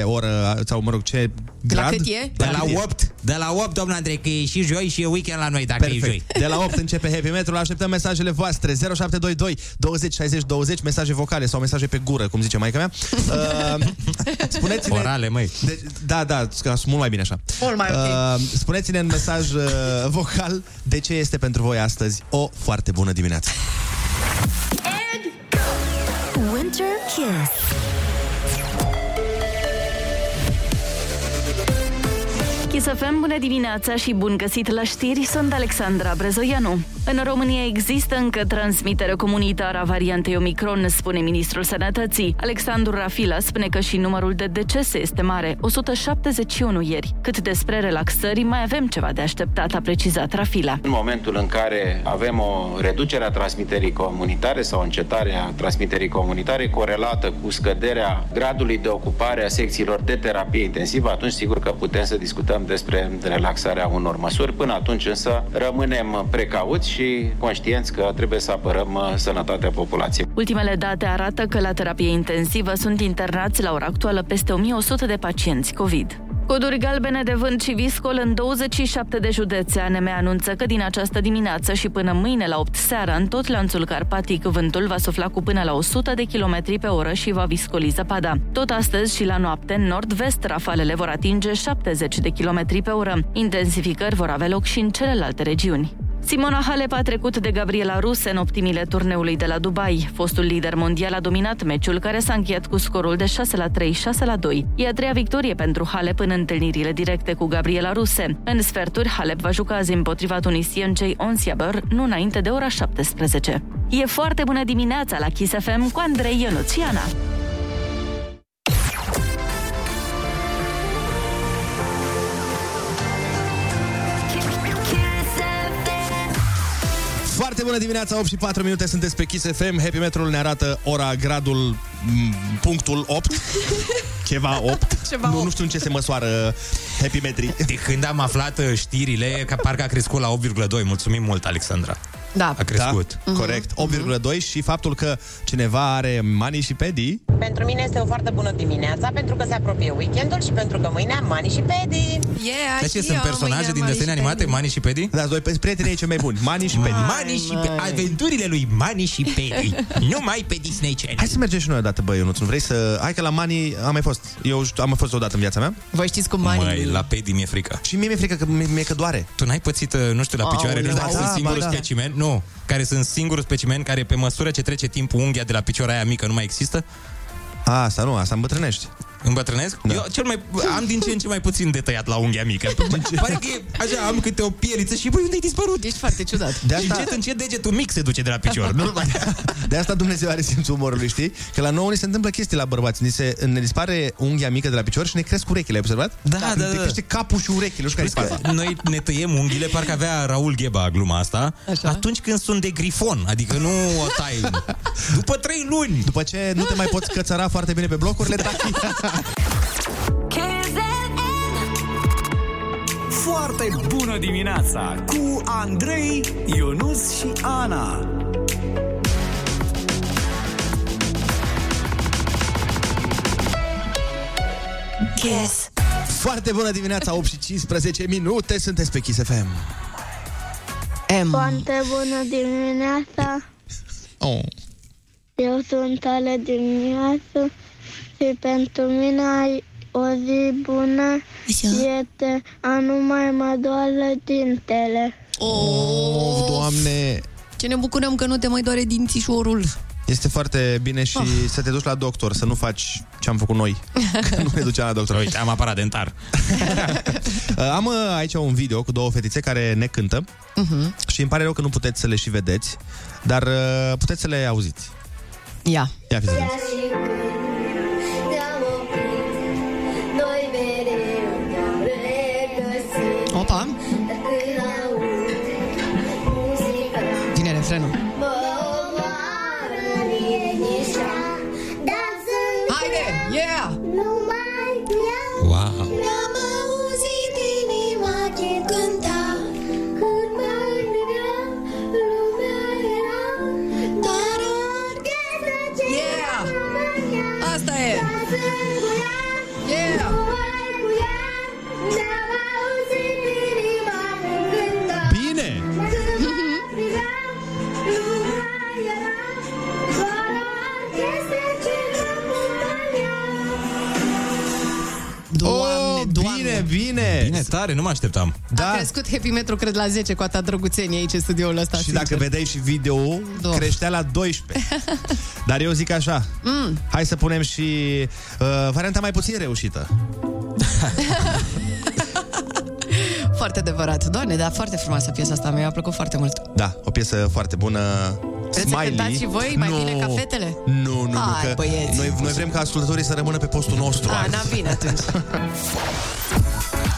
oră, sau mă rog, ce grad. cât e? De la 8, de la 8, domnul Andrei, că e și joi și e weekend la noi, dacă e joi. Perfect. De la 8 începe Happy Metro. Așteptăm mesajele voastre 0722 20 60 20, mesaje vocale sau mesaje pe gură, cum zice maica mea. Uh, spuneți-ne... Orale, măi. De, da, da, că sunt mult mai bine așa. Mult mai ok. Uh, spuneți-ne în mesaj uh, vocal de ce este pentru voi astăzi o foarte bună dimineață. Winter Kiss. Kiss FM, bună dimineața și bun găsit la știri, sunt Alexandra Brezoianu. În România există încă transmitere comunitară a variantei Omicron, spune ministrul Sănătății. Alexandru Rafila spune că și numărul de decese este mare, 171 ieri. Cât despre relaxări, mai avem ceva de așteptat, a precizat Rafila. În momentul în care avem o reducere a transmiterii comunitare sau o încetare a transmiterii comunitare corelată cu scăderea gradului de ocupare a secțiilor de terapie intensivă, atunci sigur că putem să discutăm despre relaxarea unor măsuri. Până atunci însă rămânem precauți și conștienți că trebuie să apărăm uh, sănătatea populației. Ultimele date arată că la terapie intensivă sunt internați la ora actuală peste 1100 de pacienți COVID. Coduri galbene de vânt și viscol în 27 de județe. ANM anunță că din această dimineață și până mâine la 8 seara, în tot lanțul carpatic, vântul va sufla cu până la 100 de km pe oră și va viscoli zăpada. Tot astăzi și la noapte, în nord-vest, rafalele vor atinge 70 de km pe oră. Intensificări vor avea loc și în celelalte regiuni. Simona Halep a trecut de Gabriela Ruse în optimile turneului de la Dubai. Fostul lider mondial a dominat meciul care s-a încheiat cu scorul de 6 la 3, 6 la 2. E a treia victorie pentru Halep în întâlnirile directe cu Gabriela Ruse. În sferturi, Halep va juca azi împotriva tunisiancei Onsiaber, nu înainte de ora 17. E foarte bună dimineața la Kiss FM cu Andrei Ionuțiana. Foarte bună dimineața, 8 și 4 minute, sunteți pe Kiss FM. Happy Metrul ne arată ora, gradul, m, punctul 8. Ceva 8. Ceva nu, 8. nu știu în ce se măsoară Happy Metri. De când am aflat uh, știrile, că parcă a crescut la 8,2. Mulțumim mult, Alexandra. Da. A crescut. Da, corect. 8,2 și faptul că cineva are mani și pedi. Pentru mine este o foarte bună dimineața pentru că se apropie weekendul și pentru că mâine am mani și pedi. Yeah, Dar ce sunt personaje din desene animate, Mani și Pedi? Da, doi prietenii cei mai buni, Mani și Pedi. Mani și Pedi. Aventurile lui Mani și Pedi. Numai pe Disney Channel. Hai să mergem și noi odată, băi, Ionuț, nu vrei să... Hai că la Mani am mai fost. Eu am mai fost odată în viața mea. Voi știți cum Mani... Măi, la Pedi mi-e frică. Și mie mi-e frică că mi- mie că doare. Tu n-ai pățit, uh, nu știu, la picioare, Aoleu, nu știu dacă da, sunt singurul ba da. specimen, nu, care sunt singurul specimen care pe măsură ce trece timpul unghia de la picioarea aia mică nu mai există? A, asta nu, asta îmbătrânești. Îmbătrânesc? Da. Eu cel mai, am din ce în ce mai puțin detăiat la unghia mică. Pare că e, așa, am câte o pieliță și băi, unde ai dispărut? Ești foarte ciudat. De Și asta, încet, încet degetul mic se duce de la picior. nu? de asta Dumnezeu are simțul umorului, știi? Că la nouă ni se întâmplă chestii la bărbați. Ni se, ne dispare unghia mică de la picior și ne cresc urechile, ai observat? Da, da, Te da. crește capul și urechile, nu știu care Plus e că noi ne tăiem unghiile, parcă avea Raul Gheba gluma asta, Așa. atunci când sunt de grifon, adică nu o tai. După trei luni. După ce nu te mai poți cățăra foarte bine pe blocuri, le tai. Foarte bună dimineața cu Andrei, Ionus și Ana. Kiss. Foarte bună dimineața, 8 și 15 minute, sunteți pe Kiss FM. M. Foarte bună dimineața. Oh. Eu sunt ale dimineață și pentru mine ai o zi bună este a nu mai mă doare dintele. Oh, doamne! Ce ne bucurăm că nu te mai doare dințișorul. Este foarte bine și Oh. să te duci la doctor, să nu faci ce am făcut noi. Că nu ne duceam la doctor. Uite, am aparat dentar. Uh, Am uh, aici un video cu două fetițe care ne cântă Uh-huh. și îmi pare rău că nu puteți să le și vedeți, dar uh, puteți să le auziți. Ia. Ia fiți atenți. Yeah! Doamne. Bine, bine! Bine, tare, nu mă așteptam. Da. A crescut happy metru, cred, la 10 cu atâta drăguțenie aici în studioul ăsta. Și sincer. dacă vedeai și video, Da. creștea la 12. Dar eu zic așa, Mm. hai să punem și uh, varianta mai puțin reușită. Foarte adevărat. Doamne, dar foarte frumoasă piesa asta. Mi-a plăcut foarte mult. Da, o piesă foarte bună. Vreți să cântați și voi mai bine ca fetele? Nu, nu, nu, Hai, că băieți. noi, noi vrem ca ascultătorii să rămână pe postul nostru. A, azi. n-a bine atunci.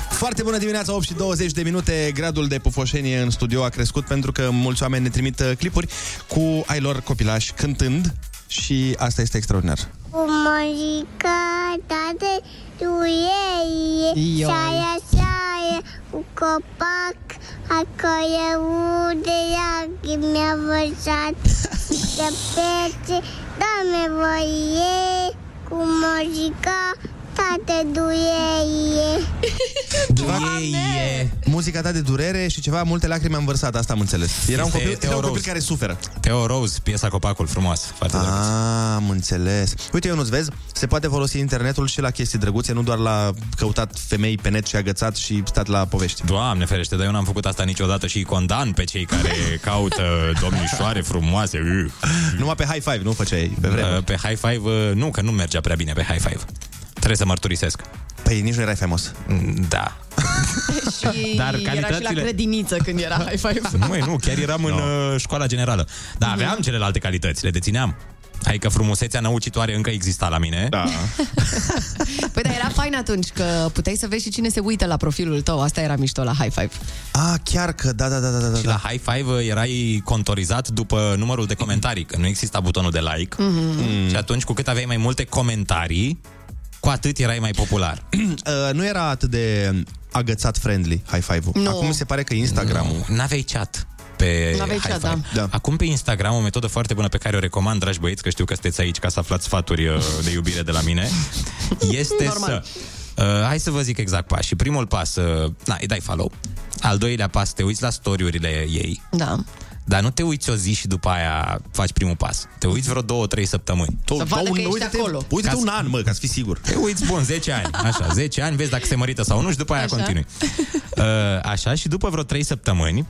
Foarte bună dimineața, 8 și 20 de minute. Gradul de pufoșenie în studio a crescut pentru că mulți oameni ne trimit uh, clipuri cu ai lor copilași cântând și asta este extraordinar. Cu mărica de tuie Ioi. Saia, saia, cu copac Acolo unde lacrimi mi-a vărsat De pece, doamne voie Cu mărica tate duie Ceva, muzica ta de durere și ceva multe lacrimi am vărsat, asta am înțeles. Era un Este copil, Theo era un copil Rose. care suferă. Theo Rose, piesa Copacul, frumos, foarte drăguț. Ah, am înțeles. Uite, eu nu-ți vezi, se poate folosi internetul și la chestii drăguțe, nu doar la căutat femei pe net și agățat și stat la povești. Doamne ferește, dar eu n-am făcut asta niciodată și îi condamn pe cei care caută domnișoare frumoase. Uh. Numai pe high five, nu făceai pe vremuri. Uh, Pe high five, uh, nu, că nu mergea prea bine pe high five. Trebuie să mărturisesc. Păi nici nu erai faimos. Da. și Dar era și la calitățile- grădiniță când era high five. Nu, măi, nu, chiar eram în uh, școala generală. Dar aveam celelalte calități, le dețineam. Adică frumusețea năucitoare încă exista la mine. Da. Păi da, era fain atunci că puteai să vezi și cine se uită la profilul tău. Asta era mișto la high five. Ah, chiar că, da, da, da, da, da. Și la high five uh, erai contorizat după numărul de comentarii, că nu exista butonul de like. Mhm. Mm. Și atunci, cu cât aveai mai multe comentarii, cu atât erai mai popular. Uh, nu era atât de agățat friendly high five-ul. Nu. Acum mi se pare că Instagram-ul... Nu, n-aveai chat pe N-aveai high chat, five. da. Da. Acum pe Instagram, o metodă foarte bună pe care o recomand, dragi băieți, că știu că sunteți aici ca să aflați sfaturi uh, de iubire de la mine, este Normal. să... Uh, hai să vă zic exact pașii. Primul pas, uh, na, îi dai follow. Al doilea pas, te uiți la storiurile ei. Da. Dar nu te uiți o zi și după aia faci primul pas. Te uiți vreo două, trei săptămâni. Să vadă că ești acolo. Uite-te un an, mă, ca să fii sigur. Te uiți, bun, 10 ani. Așa, 10 ani, vezi dacă se mărită sau nu și după aia Așa. continui. Uh, așa, și după vreo 3 săptămâni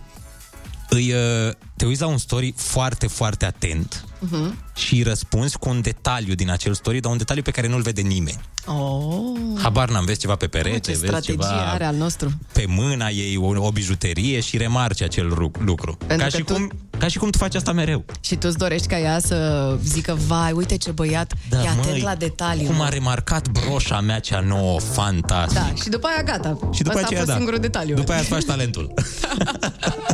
îi, uh, te uiți la un story foarte, foarte atent Mhm. și îi răspunzi cu un detaliu din acel story, dar un detaliu pe care nu-l vede nimeni. Oh. Habar n-am, vezi ceva pe perete, Ce vezi strategie ceva are al nostru. pe mâna ei, o, o bijuterie și remarci acel ru- lucru. Pentru Ca că și, tu- cum, ca și cum tu faci asta mereu. Și tu îți dorești ca ea să zică, vai, uite ce băiat, Da, e atent măi, la detaliu. Cum mă." a remarcat broșa mea cea nouă, fantastic. Da, și după aia gata. Și după Asta aceea, a fost da. singurul detaliu. După aia îți faci talentul.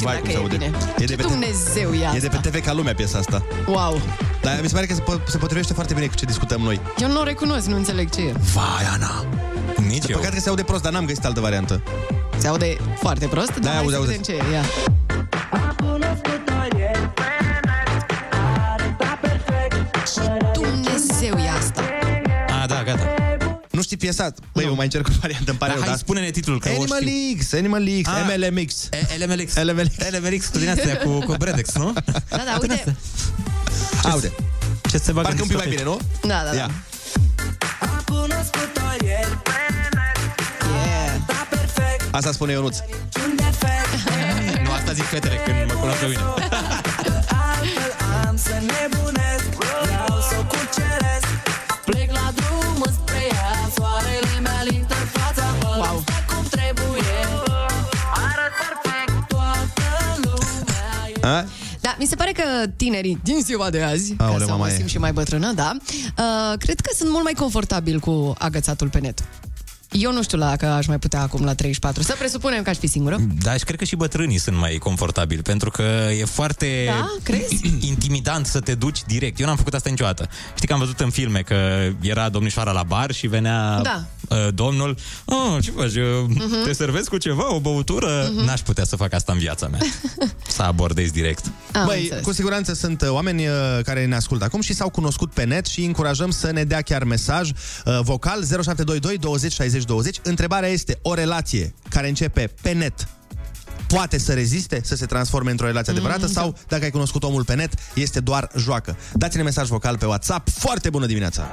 Vai, nu știu Vai, dacă cum se e aude. bine. E de Ce pe- Dumnezeu e asta? E de pe TV ca lumea piesa asta. Wow. Dar mi se pare că se, po- se potrivește foarte bine cu ce discutăm noi. Eu nu o recunosc, nu înțeleg ce e. Vai, Ana! Nici de eu. păcat că se aude prost, dar n-am găsit altă variantă. Se aude foarte prost, dar hai auzi, să auzi. vedem ce e. Ia. Piesa... Băi, eu mai încerc o variantă, îmi pare Dar rău, hai, dar... spune-ne titlul, că o Animal știu. X, Animal X, Ah. MLMX. LMLX. LMLX. LMLX cu din astea, cu, cu Bredex, nu? Da, da, uite. Aude. Ce se bagă Parcă în un pic mai discotecă? bine, nu? Da, da, da. Ia. Asta spune Ionuț. Nu, asta zic fetele când mă cunosc pe mine. Soarele mi-alintă fața wow. cum trebuie Arăt perfect Toată lumea A? Da, mi se pare că tinerii din ziua de azi, Aoleu, ca să mama mă e. simt și mai bătrână, da, uh, cred că sunt mult mai confortabil cu agățatul pe net. Eu nu știu la că aș mai putea acum la 34. Să presupunem că aș fi singură. Da, și cred că și bătrânii sunt mai confortabili, pentru că e foarte Da? Crezi? intimidant să te duci direct. Eu n-am făcut asta niciodată. Știi că am văzut în filme că era domnișoara la bar și venea Da. Uh, domnul, oh, ce faci, uh, Mhm. te servesc cu ceva, o băutură? N-aș putea să fac asta în viața mea. să abordez direct. Am Băi, înțeles. cu siguranță sunt uh, oameni uh, care ne ascultă acum și s-au cunoscut pe net și îi încurajăm să ne dea chiar mesaj uh, vocal 0722 20 60 20. Întrebarea este, o relație care începe pe net poate să reziste, să se transforme într-o relație adevărată Mm, sau dacă ai cunoscut omul pe net, este doar joacă. Dați-ne mesaj vocal pe WhatsApp. Foarte bună dimineața!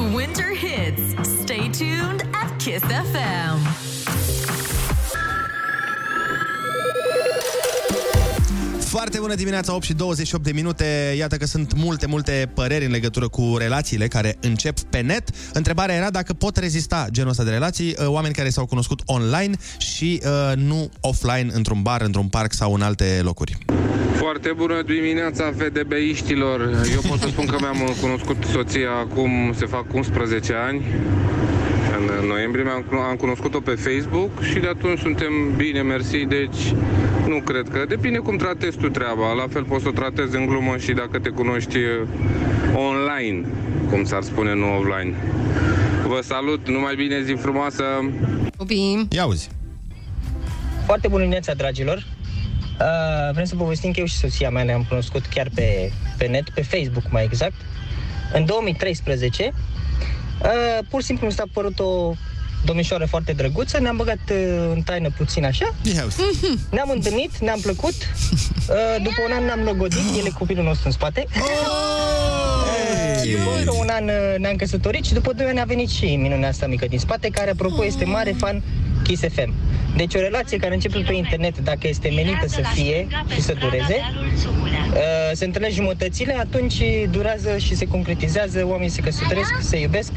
Winter hits. Stay tuned at Kiss FM. Foarte bună dimineața, 8 și 28 de minute. Iată că sunt multe, multe păreri în legătură cu relațiile care încep pe net. Întrebarea era dacă pot rezista genul ăsta de relații uh, oameni care s-au cunoscut online și uh, nu offline într-un bar, într-un parc sau în alte locuri. Foarte bună dimineața, FDB-iștilor. Eu pot să spun că mi-am cunoscut soția acum, se fac 11 ani. În noiembrie mi-am, am cunoscut-o pe Facebook și de atunci suntem bine, mersi, deci nu cred că... Depinde cum tratezi tu treaba, la fel poți să o tratezi în glumă și dacă te cunoști eh, online, cum s-ar spune, nu offline. Vă salut, numai bine, zi frumoasă! Copii! Ia uzi! Foarte bună dimineața, dragilor! Uh, vrem să povestim că eu și soția mea ne-am cunoscut chiar pe, pe net, pe Facebook mai exact, în 2013. Uh, pur și simplu mi s-a părut o domnișoară foarte drăguță, ne-am băgat uh, în taină puțin așa, ne-am întâlnit, ne-am plăcut, uh, după un an ne-am logodit, el e copilul nostru în spate. Uh, După încă un an uh, ne-am căsătorit și după doi ani a venit și minunea asta mică din spate, care apropo este mare fan Kiss FM. Deci o relație care începe pe internet, dacă este menită să fie și să dureze, uh, se întâlnesc jumătățile, atunci durează și se concretizează, oamenii se căsătoresc, se iubesc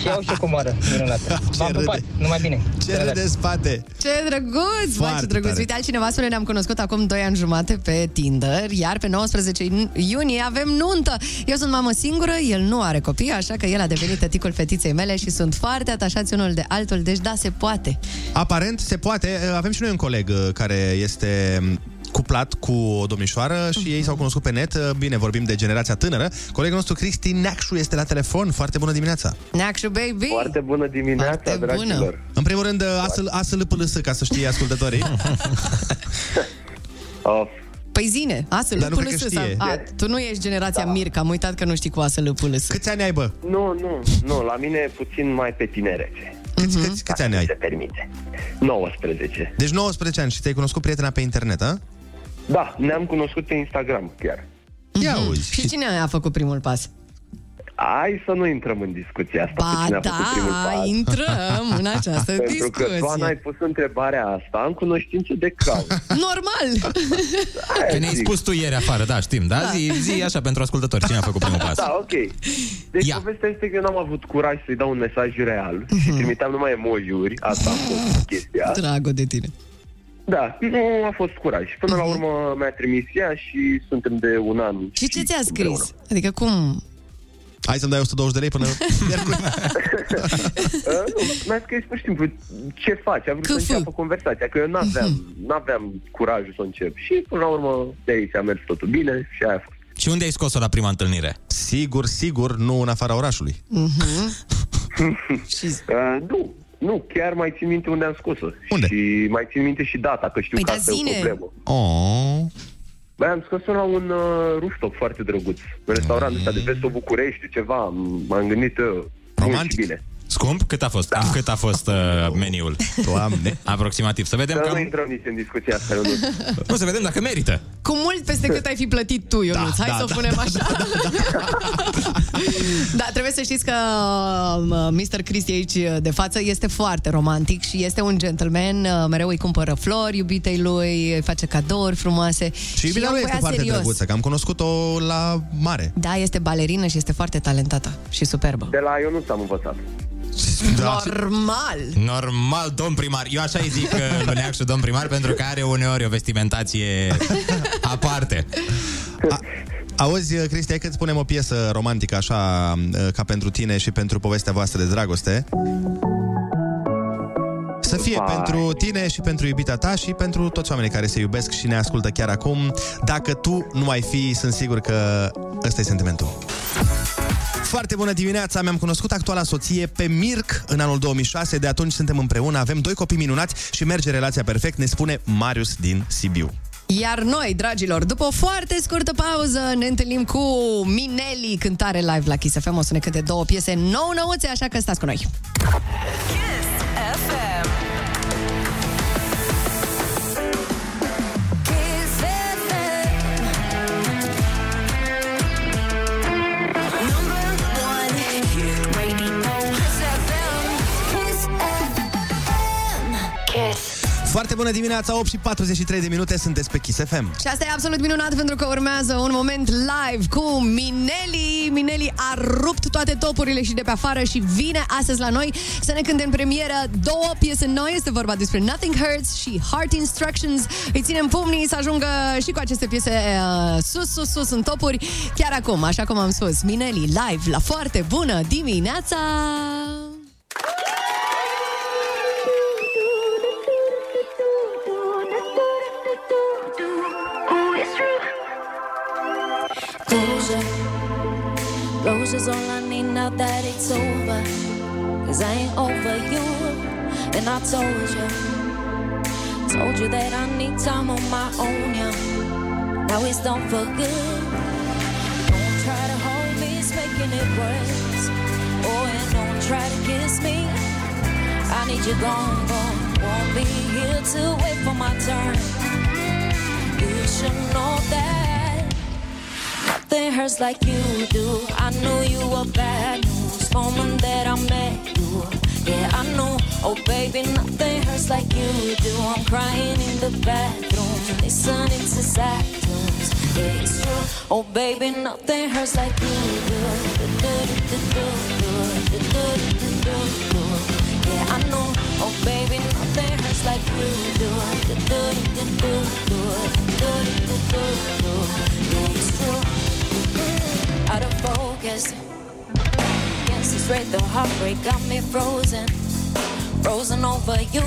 și au și o comoară minunată. V-am pupat, numai bine. Ce de spate! Ce drăguț! Bă, Foarte ce drăguț! tare. Uite, altcineva spune, ne-am cunoscut acum 2 ani jumate pe Tinder, iar pe 19 iunie avem nuntă. Eu sunt mamă singură, el nu are copii, așa că el a devenit tăticul fetiței mele și sunt foarte atașați unul de altul, deci da, se poate. Aparent se poate. Avem și noi un coleg uh, care este cuplat cu o domnișoară și ei s-au cunoscut pe net. Bine, vorbim de generația tânără. Colegul nostru Cristi Neacșu este la telefon. Foarte bună dimineața! Neacșu, baby! Foarte bună dimineața, Foarte dragilor. bună. În primul rând, ASLPLS, ca să știe ascultătorii. Of. Păi zine, ASL, Dar nu cred că PLS, știe. sau- A, tu nu ești generația da. Mirca, am uitat că nu știi cu ASL, PLS. Câți ani ai, bă? Nu, nu, nu, la mine e puțin mai pe tinerețe. Câți, câți, câți ani ai? Se permite. 19. Deci 19 ani și ți-ai cunoscut prietena pe internet, a? Da, ne-am cunoscut pe Instagram chiar. Ia Mhm. uzi. Și cine a făcut primul pas? Hai să nu intrăm în discuția asta cu Ba cine a făcut primul da, pas. intrăm în această Pentru că tu, Ana, discuție. ai pus întrebarea asta în cunoștință de cauză. Normal! Că ne-ai spus tu ieri afară, da, știm, da? Zi, zi așa pentru ascultători, cine a făcut primul pas? Da, ok. Deci Ia. povestea este că eu n-am avut curaj să-i dau un mesaj real și trimiteam numai emoji-uri. Asta a fost chestia. Dragă de tine. Da, nu a fost curaj. Până la urmă mi-a trimis ea și suntem de un an. Și ce ți-a scris? Adică cum? Hai să-mi dai 120 de lei până... Uh, nu, mi-a scris pur și simplu ce faci, a vrut să înceapă conversația, că eu n-aveam, n-aveam curajul să încep. Și până la urmă de aici a mers totul bine și aia a fost. Și unde ai scos-o la prima întâlnire? Sigur, sigur, nu în afara orașului. Mhm. uh, nu, nu, chiar mai țin minte unde am scos-o. Unde? Și mai țin minte și data, că știu Păi că da, asta e o zine. problemă. Oh. Băi, am scos la un uh, rooftop foarte drăguț. Un restaurant ăsta de Vesto București, ceva. M- M-am gândit uh, mult și bine. Scump? Cât a fost? Da. Cât a fost uh, meniul? Doamne. Aproximativ. Să vedem Să că... nu intrăm nici în discuția asta, eu nu. Nu, să vedem dacă merită. Cu mult peste cât ai fi plătit tu, Ionuț. Da, Hai da, să o da, punem da, așa. Da, trebuie să știți că uh, Mr. Cristi aici de față este foarte romantic și este un gentleman. uh, Mereu îi cumpără flori iubitei lui, îi face cadouri frumoase. Și iubirea e un lui este băiat foarte serios. drăguță, că am cunoscut-o la mare. Da, este balerină și este foarte talentată și superbă. De la eu nu am învățat. Da. Normal! Normal, domn primar. Eu așa îi zic uh, lui Neacșu, domn primar, pentru că are uneori o vestimentație aparte. Auzi, Cristi, hai că îți punem o piesă romantică așa uh, ca pentru tine și pentru povestea voastră de dragoste. Să fie Vai. pentru tine și pentru iubita ta și pentru toți oamenii care se iubesc și ne ascultă chiar acum. Dacă tu nu ai fi, sunt sigur că ăsta e sentimentul. Foarte bună dimineața, mi-am cunoscut actuala soție pe Mirc în anul 2006, de atunci suntem împreună, avem doi copii minunați și merge relația perfect, ne spune Marius din Sibiu. Iar noi, dragilor, după o foarte scurtă pauză, ne întâlnim cu Mineli, cântare live la Kiss FM. O să ne cânte două piese nou-nouțe, așa că stați cu noi. FM. Foarte bună dimineața, 8 și 43 de minute, sunteți pe Kiss FM. Și asta e absolut minunat pentru că urmează un moment live cu Mineli. Mineli a rupt toate topurile și de pe afară și vine astăzi la noi să ne cânte în premieră două piese noi. Este vorba despre Nothing Hurts și Heart Instructions. Îi ținem pumnii să ajungă și cu aceste piese uh, sus, sus, sus în topuri chiar acum, așa cum am spus. Mineli live la foarte bună dimineața! I told you. Told you that I need time on my own, yeah. Now it's done for good. Don't try to hold me, it's making it worse. Oh, and don't try to kiss me. I need you gone, gone. Won't be here to wait for my turn. You should know that. Nothing hurts like you do. I knew you were bad news moment that I met you. Yeah, I know. Oh, baby, nothing hurts like you do. I'm crying in the bathroom, listening to sad tunes. Yeah, it's true. Oh, baby, nothing hurts like you do. Yeah, I know. Oh, baby, nothing hurts like you do. Yeah, it's true out of focus. Straight, the heartbreak got me frozen, frozen over you.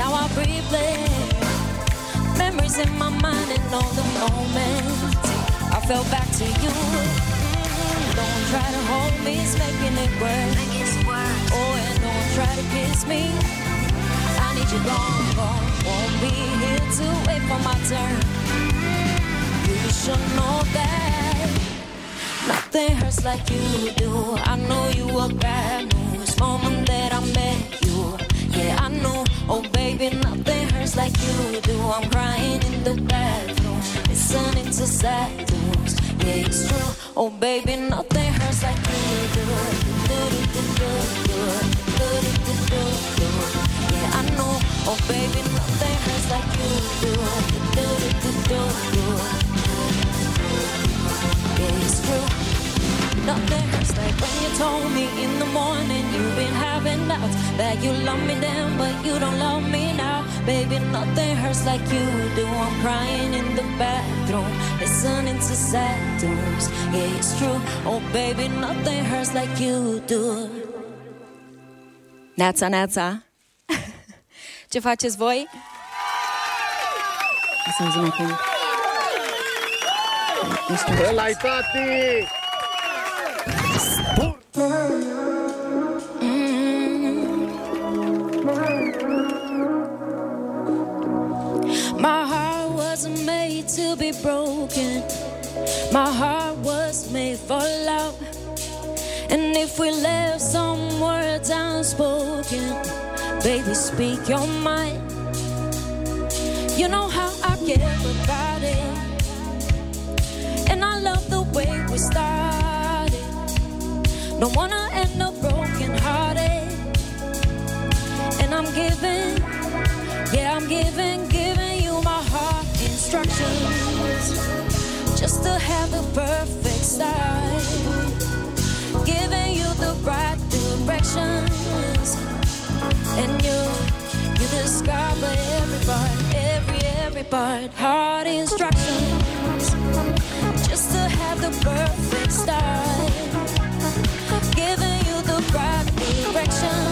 Now I replay memories in my mind and all the moments I fell back to you. Don't try to hold me, it's making it worse. Oh, and don't try to kiss me. I need you gone, gone. Won't be here to wait for my turn. You should know that. Nothing hurts like you do. I know you were bad news moment that I met you. Yeah, I know. Oh, baby, nothing hurts like you do. I'm crying in the bathroom, listening to sad tunes. Yeah, it's true. Oh, baby, nothing hurts like you do. Do do do do do. Yeah, I know. Oh, baby, nothing hurts like you do. Do do do do do. Told me in the morning you've been having doubts that you love me then, but you don't love me now. Baby, nothing hurts like you do. I'm crying in the bathroom, listening to sad tunes. Yeah, it's true. Oh, baby, nothing hurts like you do. Neața, neața. Ce faceți voi? Să-mi zi cum. Nu știu. Ăla-i tati! Baby, speak your mind. You know how I care about it. And I love the way we started. Don't wanna end up broken hearted. And I'm giving, yeah, I'm giving, giving you my heart instructions. Just to have the perfect start. Giving you the right directions. And you, you discover every part, every, every part. Heart instructions. Just to have the perfect start. Giving you the right directions.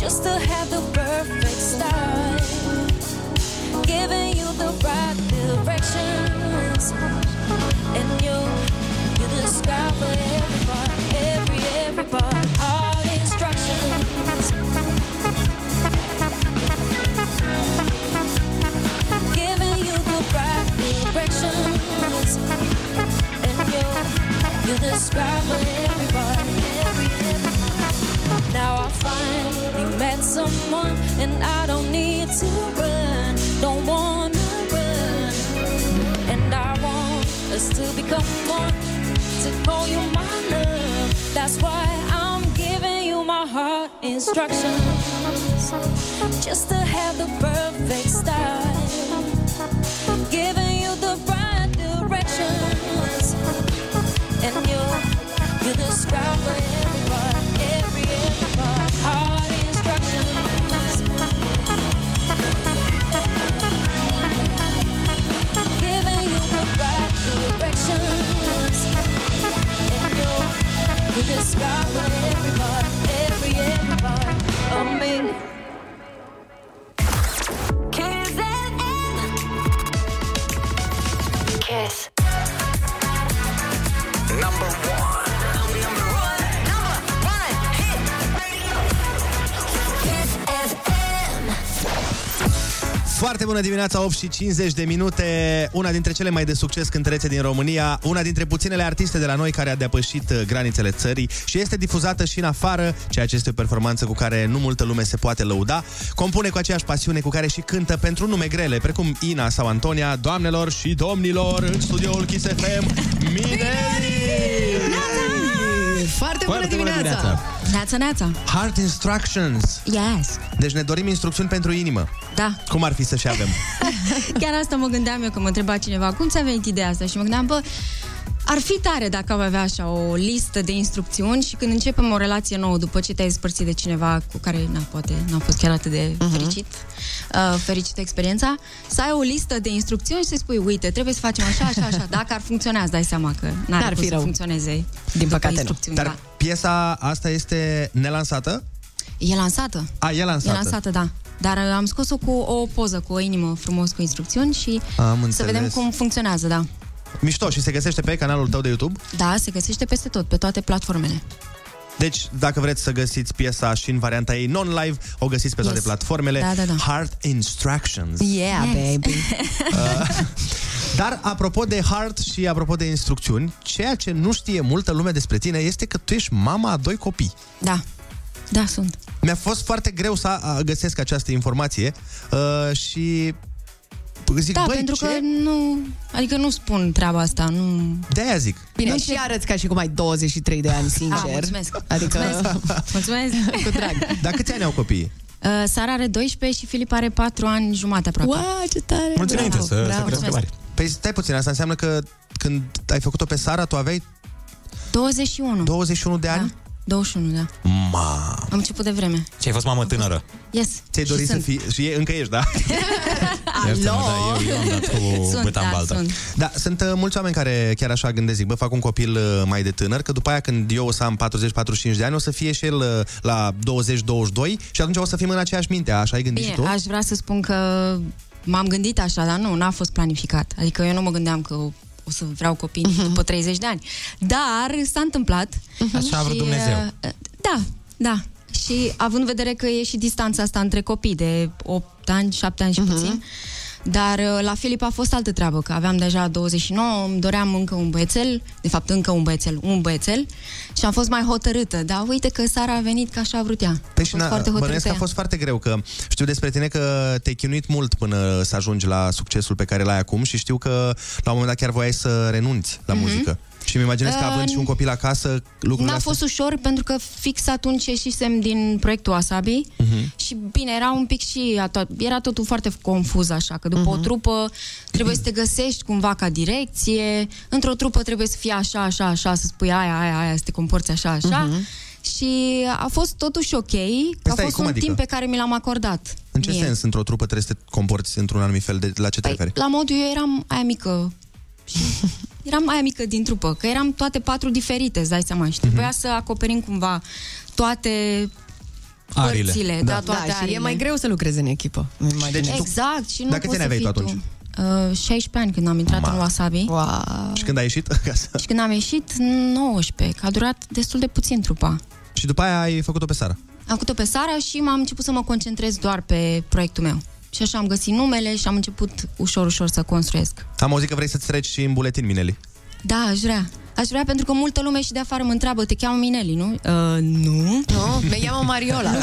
Just to have the perfect start. Giving you the right directions. And you, you discover every part, every, every part. Heart instructions. giving you the right directions, and you you discover everybody, every every. Now I met and I don't need to run, don't wanna run, and I want us to become one, to call you my love. That's why I'm giving you my heart instructions, just to have the perfect start giving you the right directions, and you you discover every part, every every part. You discover every part, every every part of me. Kiss. Foarte bună dimineața, 8 și 50 de minute. Una dintre cele mai de succes cântărețe din România, una dintre puținele artiste de la noi care a depășit uh, granițele țării și este difuzată și în afară, ceea ce este o performanță cu care nu multă lume se poate lăuda. Compune cu aceeași pasiune cu care și cântă pentru nume grele, precum Ina sau Antonia, doamnelor și domnilor, în studioul Kiss FM, Mineri! Foarte bună Foarte bună dimineața! Dimineața! Neața, neața. Heart Instructions. Yes. Deci ne dorim instrucțiuni pentru inimă. Da. Cum ar fi să și avem? Chiar asta mă gândeam eu, că mă întreba cineva, cum ți-a venit ideea asta? Și mă gândeam, bă, ar fi tare dacă am avea așa o listă de instrucțiuni și când începem o relație nouă după ce te-ai despărțit de cineva cu care, na, poate n-a fost chiar atât de Mhm. fericit, uh, fericită experiența, să ai o listă de instrucțiuni și să spui, uite, trebuie să facem așa, așa, așa. Dacă ar funcționa, îți dai seama că n-ar, N-ar cum fi să rău. funcționeze. Din păcate nu. instrucțiuni, Dar da. piesa asta este nelansată? E lansată. A, e lansată. E lansată, da. Dar uh, am scos-o cu o poză, cu o inimă frumos cu instrucțiuni și Am să înțeles. vedem cum funcționează, da. Mișto și se găsește pe canalul tău de YouTube. Da, se găsește peste tot, pe toate platformele. Deci, dacă vreți să găsiți piesa și în varianta ei non-live, o găsiți pe toate Yes. platformele. Da, da, da. Heart Instructions. Yeah, Yes. baby! Uh, Dar apropo de heart și apropo de instrucțiuni, ceea ce nu știe multă lume despre tine este că tu ești mama a doi copii. Da. Da, sunt. Mi-a fost foarte greu să a, găsesc această informație uh, și zic, da, băi, pentru ce? că nu... Adică nu spun treaba asta, nu... De-aia zic. Bine, Nu și știu. arăți ca și cum ai 23 de ani, sincer. Ah, mulțumesc. Adică... Mulțumesc. mulțumesc. Cu drag. Dar câți ani au copiii? Uh, Sara are 12 și Filip are 4 ani jumate aproape. Wow, ce tare! Mulți înainte Bravo, să, să bravo, crească mulțumesc. mari. Păi stai puțin, asta înseamnă că când ai făcut-o pe Sara, tu aveai 21. 21 de ani? 21, da. Ma. Am început de vreme. Și ai fost mamă tânără. Yes. Ți-ai Și dorit să sunt. fii... Și e, încă ești, da? Iartă-mă, da, eu, eu am dat cu Sunt, băta în da, baltă. sunt. Da, sunt uh, mulți oameni care chiar așa gândesc, zic, bă, fac un copil uh, mai de tânăr, că după aia când eu o să am 40-45 de ani, o să fie și el uh, la 20-22 și atunci o să fim în aceeași minte, așa ai gândit Bine, și tu? aș vrea să spun că m-am gândit așa, dar nu, n-a fost planificat. Adică eu nu mă gândeam că o o să vreau copii Mhm. după 30 de ani. Dar s-a întâmplat. Așa a vrut Și, Dumnezeu. uh, Da, da. Și având în vedere că e și distanța asta între copii de 8 ani, 7 ani și puțin, dar uh, la Filip a fost altă treabă, că aveam deja 29, îmi doream încă un băiețel, de fapt încă un băiețel, un băiețel, și am fost mai hotărâtă. Dar uite că Sara a venit ca așa a vrut ea. Păi a și fost na, foarte bănuiesc hotărâtă că a ea. fost foarte greu, că știu despre tine că te-ai chinuit mult până să ajungi la succesul pe care l-ai acum și știu că la un moment dat chiar voiai să renunți la Mhm. muzică. Și îmi imaginez că Uh, având și un copil acasă, lucrurile N-a astea... fost ușor pentru că fix atunci ieșisem din proiectul Wasabi Mhm. și bine, era un pic și a to- era totul foarte confuz așa, că după o Mhm. trupă trebuie să te găsești cumva ca direcție, într-o trupă trebuie să fie așa, așa, așa, să spui aia, aia, aia, să te comporți așa, așa. Mhm. Și a fost totuși ok, că a stai, fost cum un adică? timp pe care mi l-am acordat. În ce mie. sens, într-o trupă trebuie să te comporți într-un anumit fel? De, la ce te Păi, referi? la modul eu eram aia mică și eram aia mică din trupă, că eram toate patru diferite, îți dai seama, și trebuia Mhm. să acoperim cumva toate Arile. părțile, da, toate da, și e arile. mai greu să lucrezi în echipă. îmi imaginez. Deci tu- Exact, și nu Dar câți poți ani să aveai fii tu tu. atunci? Uh, 16 ani când am intrat în Wasabi. Wow. Și când ai ieșit acasă? Și când am ieșit, 19, că a durat destul de puțin trupa. Și după aia ai făcut-o pe Sara. Am făcut-o pe Sara și m-am început să mă concentrez doar pe proiectul meu. Și așa am găsit numele și am început ușor, ușor să construiesc. Am auzit că vrei să-ți treci și în buletin, Mineli. Da, aș vrea. Aș vrea pentru că multă lume și de afară mă întreabă, te cheamă Mineli, nu? Uh, nu. Nu, me cheamă Mariola.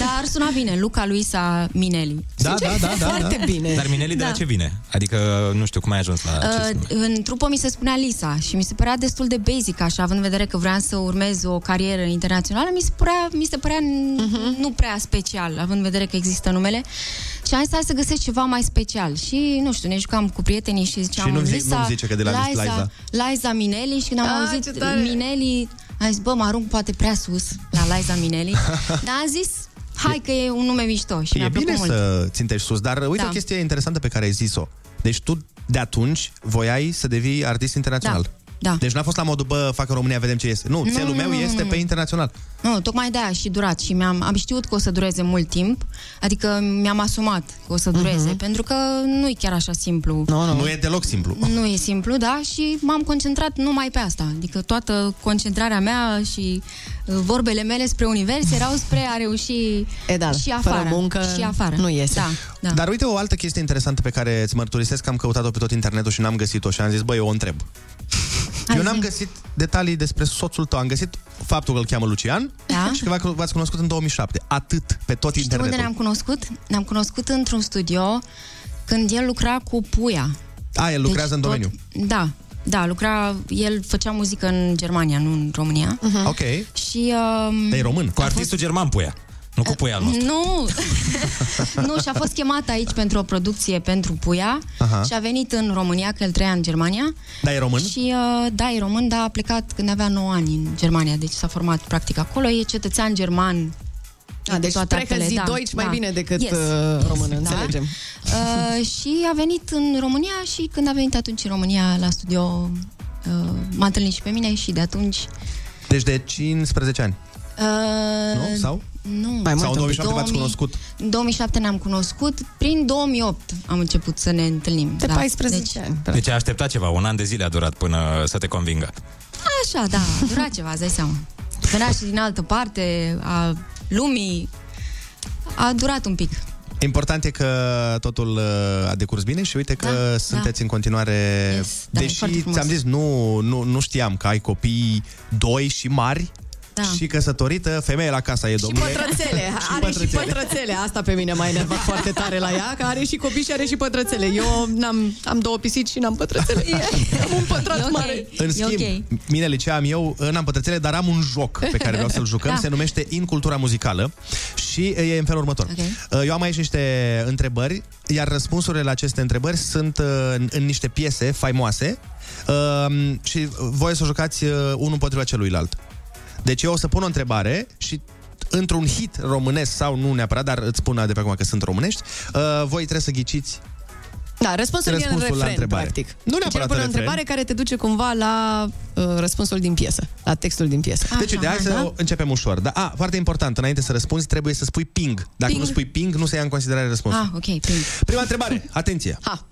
Dar ar suna bine, Luca Luisa Mineli. Da, da, da, da. Foarte da. bine. Dar Mineli de la Da. ce vine? Adică, nu știu, cum ai ajuns la acest Uh, în trupă mi se spunea Lisa și mi se părea destul de basic așa, având în vedere că vreau să urmez o carieră internațională, mi se părea, mi se părea uh-huh. nu prea special, având în vedere că există numele. Și am zis, hai să găsesc ceva mai special. Și, nu știu, ne jucam cu prietenii și ziceam, Și nu-mi zi- Lisa, nu-mi zice că de la Liza, Liza Mineli și când am Ah, ce auzit tare! Mineli, am zis, bă, mă arunc poate prea sus la Liza Mineli, dar am zis, hai că e un nume mișto și mi-a E plăcut bine mult. să țintești sus, dar uite Da. o chestie interesantă pe care ai zis-o. Deci tu de atunci voiai să devii artist internațional. Da. Da. Deci n-a fost la modul, bă, fac în România, vedem ce este. Nu, Nu, țelul nu, meu nu, nu, este nu. pe internațional. Nu, tocmai de-aia a și durat și mi-am, am știut că o să dureze mult timp, adică mi-am asumat că o să dureze, uh-huh. pentru că nu e chiar așa simplu. Nu, nu. nu e deloc simplu. Nu e simplu, da, și m-am concentrat numai pe asta. Adică toată concentrarea mea și uh, vorbele mele spre univers erau spre a reuși E, da, și fără afară. muncă și afară. nu iese. Da, da. Dar uite o altă chestie interesantă pe care îți mărturisesc că am căutat-o pe tot internetul și n-am găsit-o și am zis, băi, eu o întreb. Hai eu zi. n-am găsit detalii despre soțul tău. Am găsit faptul că îl cheamă Lucian Da. și că v- v-ați cunoscut în 2007. Atât, pe tot Știi unde internetul. ne-am cunoscut? Ne-am cunoscut într-un studio când el lucra cu Puia. A, el lucrează în tot- domeniu. Da, da, lucra, el făcea muzică în Germania, nu în România. Uh-huh. Ok. Și... Um, Dar e român. Cu artistul german Puia. Nu cu Puia al nostru. nu, nu, și a fost chemat aici pentru o producție pentru Puia Aha. și a venit în România, că el trăia în Germania. Dar e român? Și uh, da, e român, dar a plecat când avea 9 ani în Germania, deci s-a format practic acolo, e cetățean german. A, deci toate precă actele, zi da, Deutsch mai da. bine decât Yes, uh, română, da. înțelegem. Uh, și a venit în România și când a venit atunci în România la studio uh, m-a întâlnit și pe mine și de atunci Deci de 15 ani. uh, Nu? Sau? Nu. Mai Sau în 2007 v-ați cunoscut? În 2007 ne-am cunoscut, prin 2008 am început să ne întâlnim. De da. 14 deci, ani. Deci a așteptat ceva, un an de zile a durat până să te convingă. Așa, da, a durat ceva, îți dai seama. Venea și din altă parte a lumii, a durat un pic. Important e că totul uh, a decurs bine și uite că Da, sunteți da. în continuare... da, e Deși foarte frumos. ți-am zis, nu, nu, nu știam că ai copii doi și mari, Da. și căsătorită, femeie la casa e, Și domnule. pătrățele. Are și pătrățele. Asta pe mine m-a enervat foarte tare la ea, că are și copii și are și pătrățele. Eu n-am, am două pisici și n-am pătrățele. am un pătrat E ok. mare. În E schimb, ok. mine le ce am eu, n-am pătrățele, dar am un joc pe care vreau să-l jucăm, Da. se numește In Cultura Muzicală și e în felul următor. Ok. Eu am aici niște întrebări, iar răspunsurile la aceste întrebări sunt uh, în, în niște piese faimoase uh, și voi să jucați uh, unul împotriva celuilalt. Deci eu o să pun o întrebare și într-un hit românesc sau nu neapărat, dar îți spun de pe acum că sunt românești, uh, voi trebuie să ghiciți Da, răspunsul, e în Răspunsul la refren, întrebare. practic. Nu neapărat Deci eu pun în o refren. întrebare care te duce cumva la uh, răspunsul din piesă, la textul din piesă. Deci, uite, hai să începem ușor. Da, a, foarte important, înainte să răspunzi, trebuie să spui ping. Dacă Ping. nu spui ping, nu se ia în considerare răspunsul. Ah, ok, ping. Prima întrebare, atenție. Ha.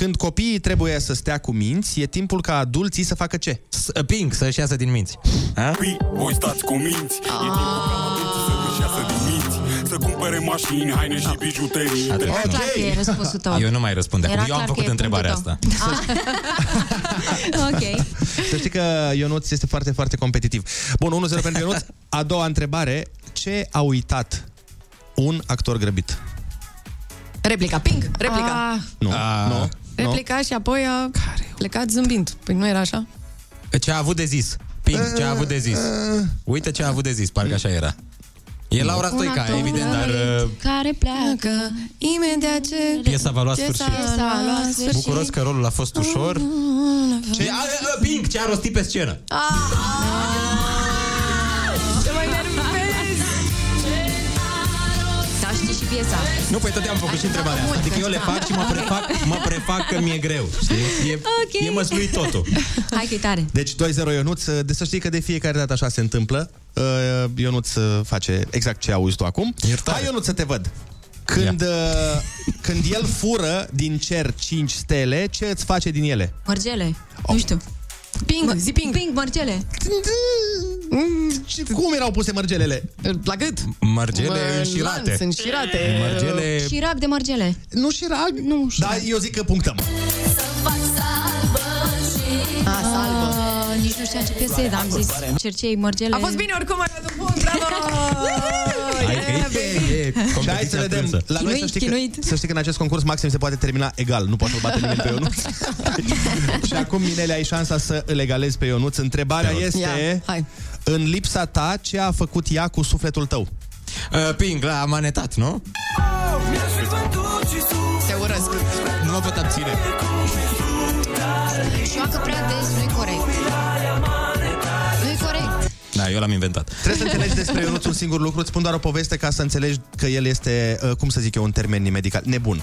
Când copiii trebuie să stea cu minți, e timpul ca adulții să facă ce? Ping, să-și iasă din minți. A? Voi stați cu minți E timpul ca adulții să își iasă din minți Să cumpere mașini, haine și bijuterii Era clar că e răspunsul tău. Eu nu mai răspund acum. Era Eu am clar făcut că e întrebarea punctul asta. tău. Ah. ok. Să știi că Ionuț este foarte, foarte competitiv. Bun, 1-0 pentru Ionuț. A doua întrebare, ce a uitat un actor grăbit? Replica, ping, replica. Ah, Nu, A, nu, nu. Replica și apoi a plecat zâmbind. Păi nu era așa? Ce a avut de zis? Ping, ce a avut de zis? Uite ce a avut de zis, parcă așa era. E Laura Un Stoica, actor evident, dar uh, Care pleacă Imediat ce... piesa va lua ce sfârșit. Piesa a luat sfârșit. Bucuros că rolul a fost ușor. Ce, a, a, Ping, ce a rostit pe scenă? Ce piesa. Nu, păi tot am făcut și întrebarea asta. Adică eu le fac și mă prefac, mă prefac că mi-e greu. Știi? E, Ok. e măsluit totul. Hai că e tare. Deci 2-0 Ionuț, de să știi că de fiecare dată așa se întâmplă. Uh, Ionuț uh, face exact ce auzi tu acum. Iertare. Hai Ionuț să te văd. Când, uh, când el fură din cer 5 stele, ce îți face din ele? Mărgele. Nu știu. Ping, zi ping. Ping, mărgele. Și cum erau puse mărgelele? La gât. Mărgele Mă, înșirate. lanț, înșirate. Mărgele... Șirac de mărgele. Nu șirac? Nu, Da, eu zic că punctăm. A, salvă. Uh, nici nu știam ce piesă e, dar am zis cercei mărgele. A fost bine oricum, ai dat un punct, bravo! Hai că e, e, e Și hai să vedem. strânsă. La noi să Chinuit, știi, că, chinuit. să știi că în acest concurs maxim se poate termina egal. Nu poate să-l bate nimeni pe Ionuț. și acum, Minele, ai șansa să îl egalezi pe Ionuț. Întrebarea este... Ia, hai. În lipsa ta, ce a făcut ea cu sufletul tău? Uh, Ping, la manetat, nu? Te urăsc. Nu mă pot abține. Joacă prea des, nu-i corect. Nu-i corect. Da, eu l-am inventat. Trebuie să înțelegi despre Ionuț un singur lucru. Îți spun doar o poveste ca să înțelegi că el este, uh, cum să zic eu, un termen medical, nebun.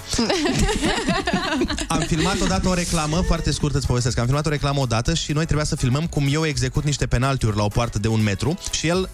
Am filmat odată o reclamă, foarte scurt îți povestesc, am filmat o reclamă odată și noi trebuia să filmăm cum eu execut niște penaltiuri la o poartă de un metru și el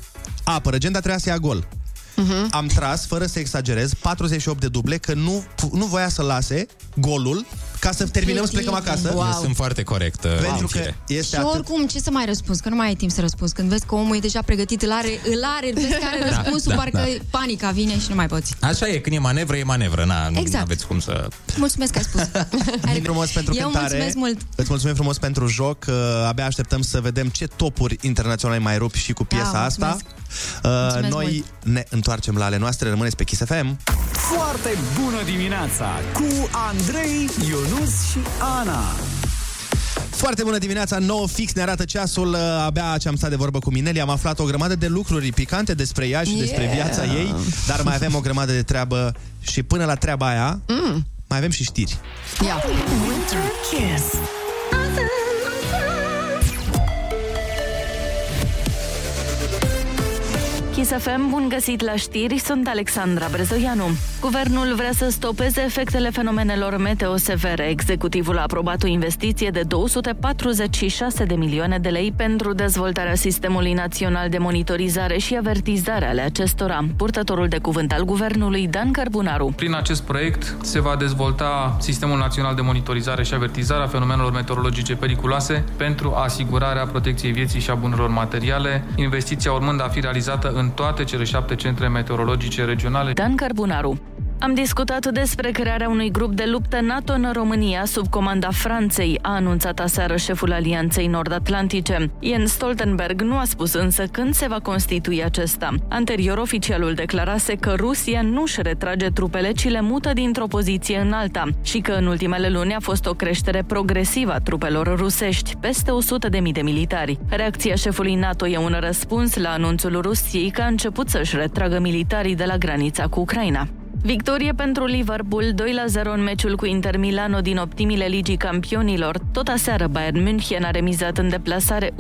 apără, agenda trebuia să ia gol. Uh-huh. Am tras, fără să exagerez, 48 de duble, că nu, nu voia să lase golul ca să terminăm să plecăm acasă. Eu sunt foarte corect. uh, Pentru în că fire. este Și atât... oricum, ce să mai răspunzi? Că nu mai ai timp să răspunzi. Când vezi că omul e deja pregătit, îl are, îl are vezi că are Da, răspunsul, da, parcă da. panica vine și nu mai poți. Așa e, când e manevră, e manevră. Na, nu Exact. aveți cum să... Mulțumesc că ai spus. Mulțumim frumos pentru Eu cântare. mulțumesc mult. Îți mulțumim frumos pentru joc. Uh, abia așteptăm să vedem ce topuri internaționale mai rup și cu piesa Da, asta. mulțumesc. Uh, Mulțumesc noi mult. ne întoarcem la ale noastre. Rămâneți pe Kiss FM. Foarte bună dimineața cu Andrei, Ionus și Ana. Foarte bună dimineața, 9 fix ne arată ceasul. Uh, Abia ce am stat de vorbă cu Mineli. Am aflat o grămadă de lucruri picante despre ea și yeah. despre viața ei. Dar mai avem o grămadă de treabă și până la treaba aia Mm. mai avem și știri. Ia. Winter Kiss. Kiss FM, bun găsit la știri, sunt Alexandra Brezoianu. Guvernul vrea să stopeze efectele fenomenelor meteo severe. Executivul a aprobat o investiție de 246 de milioane de lei pentru dezvoltarea sistemului național de monitorizare și avertizare ale acestora. Purtătorul de cuvânt al guvernului, Dan Cărbunaru. Prin acest proiect se va dezvolta Sistemul Național de Monitorizare și Avertizare a Fenomenelor Meteorologice Periculoase pentru asigurarea protecției vieții și a bunurilor materiale, investiția urmând a fi realizată în toate cele șapte centre meteorologice regionale. Dan Cărbunaru. Am discutat despre crearea unui grup de luptă NATO în România sub comanda Franței, a anunțat aseară șeful Alianței Nord-Atlantice. Jens Stoltenberg nu a spus însă când se va constitui acesta. Anterior, oficialul declarase că Rusia nu își retrage trupele, ci le mută dintr-o poziție în alta și că în ultimele luni a fost o creștere progresivă a trupelor rusești, peste 100.000 de, de militari. Reacția șefului NATO e un răspuns la anunțul Rusiei că a început să-și retragă militarii de la granița cu Ucraina. Victorie pentru Liverpool, 2-0 în meciul cu Inter Milano din optimile ligii campionilor. Tot aseară Bayern München a remizat în deplasare 1-1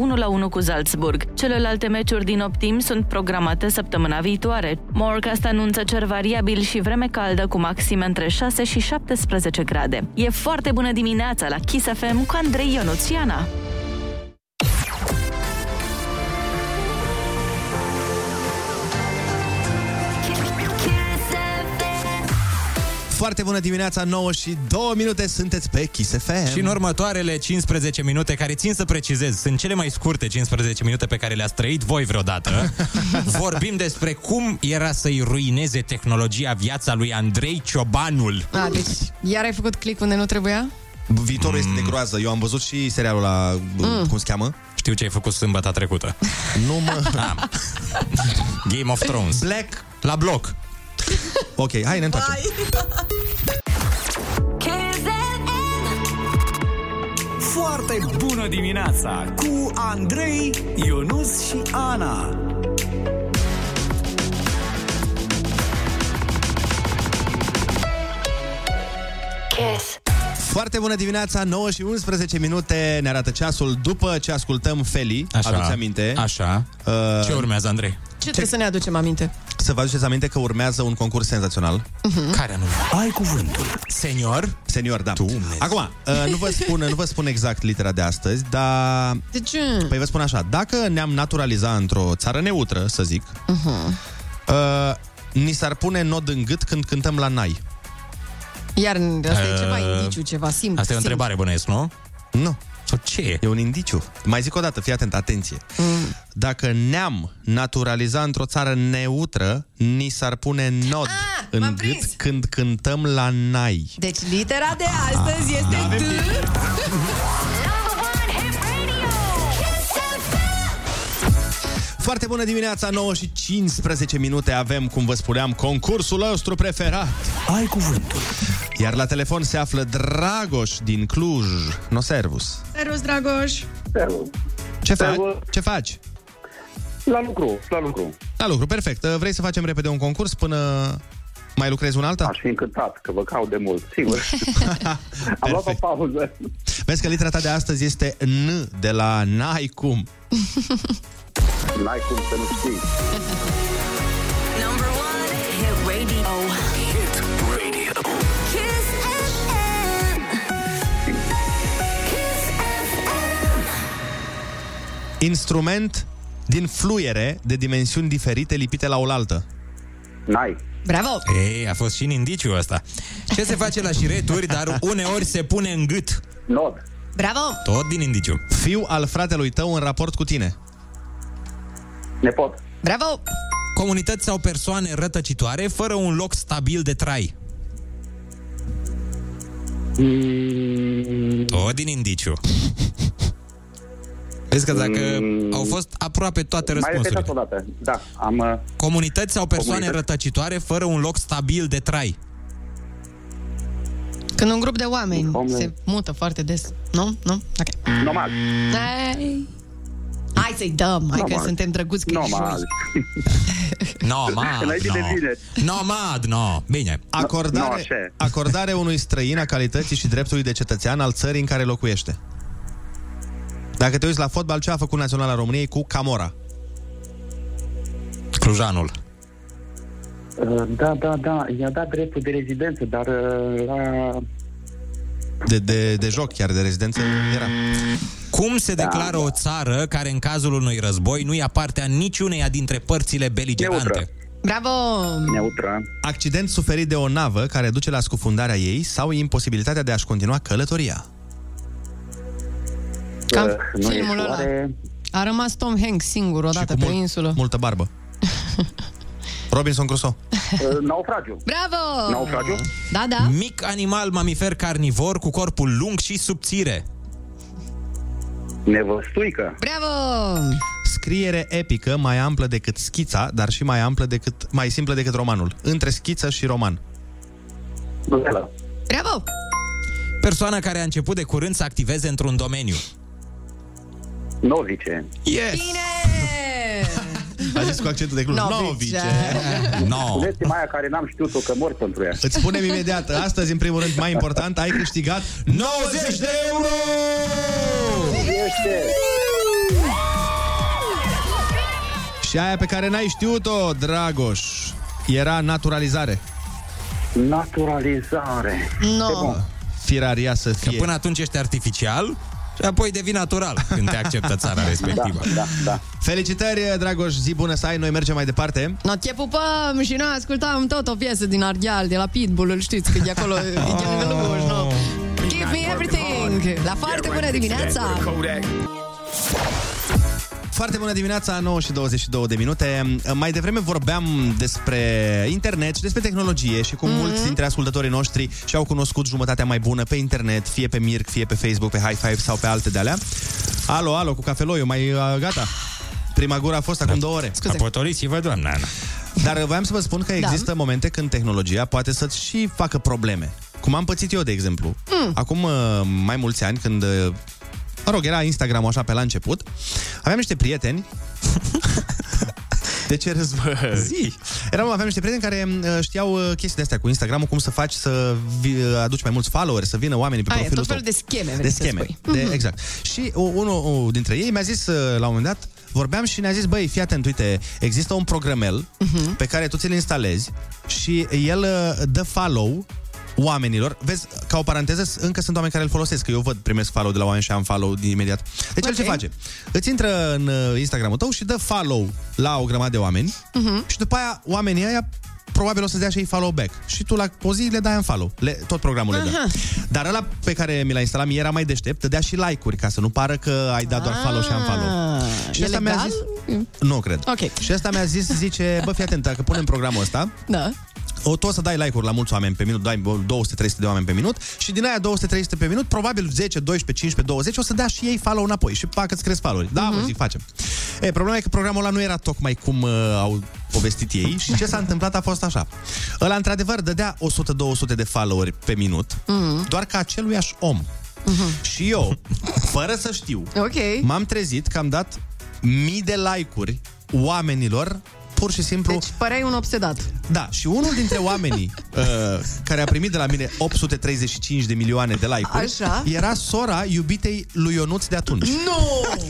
cu Salzburg. Celelalte meciuri din optim sunt programate săptămâna viitoare. Morecast anunță cer variabil și vreme caldă cu maxime între 6 și 17 grade. E foarte bună dimineața la Kiss FM cu Andrei Ionuțiana. Foarte bună dimineața, 9 și 2 minute, sunteți pe Kiss FM. Și în următoarele 15 minute, care țin să precizez, sunt cele mai scurte 15 minute pe care le-ați trăit voi vreodată, vorbim despre cum era să-i ruineze tehnologia viața lui Andrei Ciobanul. A, deci iar ai făcut click unde nu trebuia? Viitorul mm. este de groază. Eu am văzut și serialul la mm. cum se cheamă? Știu ce ai făcut sâmbătă trecută. Nu mă... Ah. Game of Thrones. Black la bloc. Ok, hai, ne întoarcem. Foarte bună dimineața cu Andrei, Ionus și Ana. Kiss. Foarte bună dimineața, 9 și 11 minute ne arată ceasul după ce ascultăm Feli. Așa, Aduți aminte? Așa. Uh, ce urmează, Andrei? Ce, ce trebuie să ne aducem aminte? Să vă aduceți aminte că urmează un concurs senzațional. Uh-huh. Care anume? Ai cuvântul. Senior? Senior, da. Dumnezeu. Acum, uh, nu vă, spun, nu vă spun exact litera de astăzi, dar... De ce? Păi vă spun așa, dacă ne-am naturalizat într-o țară neutră, să zic, Uh-huh. uh, ni s-ar pune nod în gât când cântăm la nai. Iar asta e ceva Uh, indiciu, ceva simplu. Asta e o întrebare bănuiesc, nu? Nu. Sau ce e? E un indiciu. Mai zic o dată, fii atent, atenție. Mm. Dacă ne-am naturalizat într-o țară neutră, ni s-ar pune nod Ah, în m-am gât prins. când cântăm la nai. Deci litera de astăzi este avem D. Foarte bună dimineața, 9 și 15 minute avem, cum vă spuneam, concursul nostru preferat. Ai cuvântul. Iar la telefon se află Dragoș din Cluj. No servus. Servus, Dragoș. Ce faci? Ce faci? La lucru, la lucru. La lucru, perfect. Vrei să facem repede un concurs până mai lucrezi un alta? Aș fi încântat, că vă caut de mult, sigur. Am luat o pauză. Vezi că litera ta de astăzi este N de la N-ai cum. N-ai cum să nu știi. Instrument din fluiere de dimensiuni diferite lipite la oaltă. N-ai. Bravo! Ei, a fost și în indiciu ăsta. Ce se face la șireturi, dar uneori se pune în gât? Nod. Bravo! Tot din indiciu. Fiu al fratelui tău în raport cu tine. Nepot. Bravo! Comunități sau persoane rătăcitoare fără un loc stabil de trai. Tot din indiciu. Vezi că dacă au fost aproape toate Mai răspunsurile. repetați o dată. Da, am... uh, Comunități sau persoane Comunități. rătăcitoare fără un loc stabil de trai. Când un grup de oameni Oameni. se mută foarte des. Nu? Nu? Ok. Nomad. Hai, hai să-i dăm, hai că Nomad. suntem drăguți că e Nomad. joi. Nomad, Înainte de no. vineri. Nomad, no. Bine. No, Acordare, așa. acordare unui străin a calității și dreptului de cetățean al țării în care locuiește. Dacă te uiți la fotbal, ce a făcut Naționala României cu Camora? Clujanul. Uh, Da, da, da, i-a dat dreptul de rezidență, dar uh, la... De, de, de joc, chiar de rezidență era. Cum se declară o țară care în cazul unui război nu ia partea niciuneia dintre părțile beligerante? Neutră. Bravo! Neutră. Accident suferit de o navă care duce la scufundarea ei sau imposibilitatea de a-și continua călătoria. Cam Uh, nu e filmul ăla. floare. A rămas Tom Hanks singur odată cu pe mult- insulă. Multă barbă. Robinson Crusoe. Uh, naufragiu. Bravo! Naufragiu? Da, da. Mic animal mamifer carnivor cu corpul lung și subțire. Nevăstuică. Bravo! Scriere epică mai amplă decât schița, dar și mai amplă decât, mai simplă decât romanul. Între schiță și roman. Novelă. Bravo! Persoana care a început de curând să activeze într-un domeniu. Novice. Yes! Bine! A zis cu accentul de Cluj. Novice. No. Spuneți-mi aia care n-am știut-o, că mor pentru ea. Îți spunem imediat, astăzi, în primul rând, mai important, ai câștigat 90 de euro! Este. Și aia pe care n-ai știut-o, Dragoș, era naturalizare. Naturalizare. No. Firaria să Că fie. până atunci ești artificial și apoi devii natural când te acceptă țara respectivă. Da, da, da. Felicitări, Dragoș, zi bună să ai, noi mergem mai departe. No, te pupăm și noi ascultam tot o piesă din Argheal, de la Pitbull, îl știți, că de acolo e de lângă Lugoș, no? Give me everything! La foarte bună dimineața! Foarte bună dimineața, 9 și 22 de minute. Mai devreme vorbeam despre internet și despre tehnologie și cum mm-hmm. mulți dintre ascultătorii noștri și-au cunoscut jumătatea mai bună pe internet, fie pe Mirc, fie pe Facebook, pe High Five sau pe alte de alea. Alo, alo, cu cafeloiul, mai uh, gata? Prima gură a fost acum două ore. Scuze. Apotoliți-vă, doamna Ana. Dar uh, voiam să vă spun că există da. momente când tehnologia poate să-ți și facă probleme. Cum am pățit eu, de exemplu. Mm. Acum uh, mai mulți ani, când uh, Mă rog, era Instagram așa pe la început. Aveam niște prieteni De ce râzi, bă? Zi. Eram, aveam niște prieteni care uh, știau uh, chestii de-astea cu Instagram, cum să faci să vi, uh, aduci mai mulți followeri, să vină oamenii pe Aia, profilul tot felul tău. de scheme, vrei De să scheme, spui. de, Mhm. exact. Și uh, unul uh, dintre ei mi-a zis uh, la un moment dat, vorbeam și ne-a zis, băi, fii atent, uite, există un programel Mhm. pe care tu ți-l instalezi și el uh, dă follow oamenilor. Vezi, ca o paranteză, încă sunt oameni care îl folosesc, că eu văd, primesc follow de la oameni și am follow din imediat. Deci el ce Ok. face? Îți intră în uh, Instagramul tău și dă follow la o grămadă de oameni Mhm. și după aia oamenii ăia probabil o să-ți dea și ei follow back. Și tu la o zi le dai în follow. Le, tot programul le Aha. dă. Dar ăla pe care mi l-a instalat mie era mai deștept, dădea și like-uri ca să nu pară că ai dat doar follow și am follow. Ah, Și e asta mi-a legal? zis... Nu cred. Ok. Și asta mi-a zis, zice, bă, fii atent, dacă punem programul ăsta, Da. o, tu o să dai like-uri la mulți oameni pe minut, dai 200-300 de oameni pe minut și din aia 200-300 pe minut, probabil 10, 12, 15, 20 o să dea și ei follow înapoi și pacă îți cresc follow Da, Mhm. mă zic, facem. E, problema e că programul ăla nu era tocmai cum uh, au povestit ei și ce s-a întâmplat a fost așa. Ăla, într-adevăr, dădea 100-200 de followeri pe minut, Mhm. doar că aceluiași om. Și eu, fără să știu, Ok. m-am trezit că am dat mii de like-uri oamenilor pur și simplu Deci păreai un obsedat. da, și unul dintre oamenii uh, care a primit de la mine 835 de milioane de like-uri Așa. era sora iubitei lui Ionuț de atunci. Nu!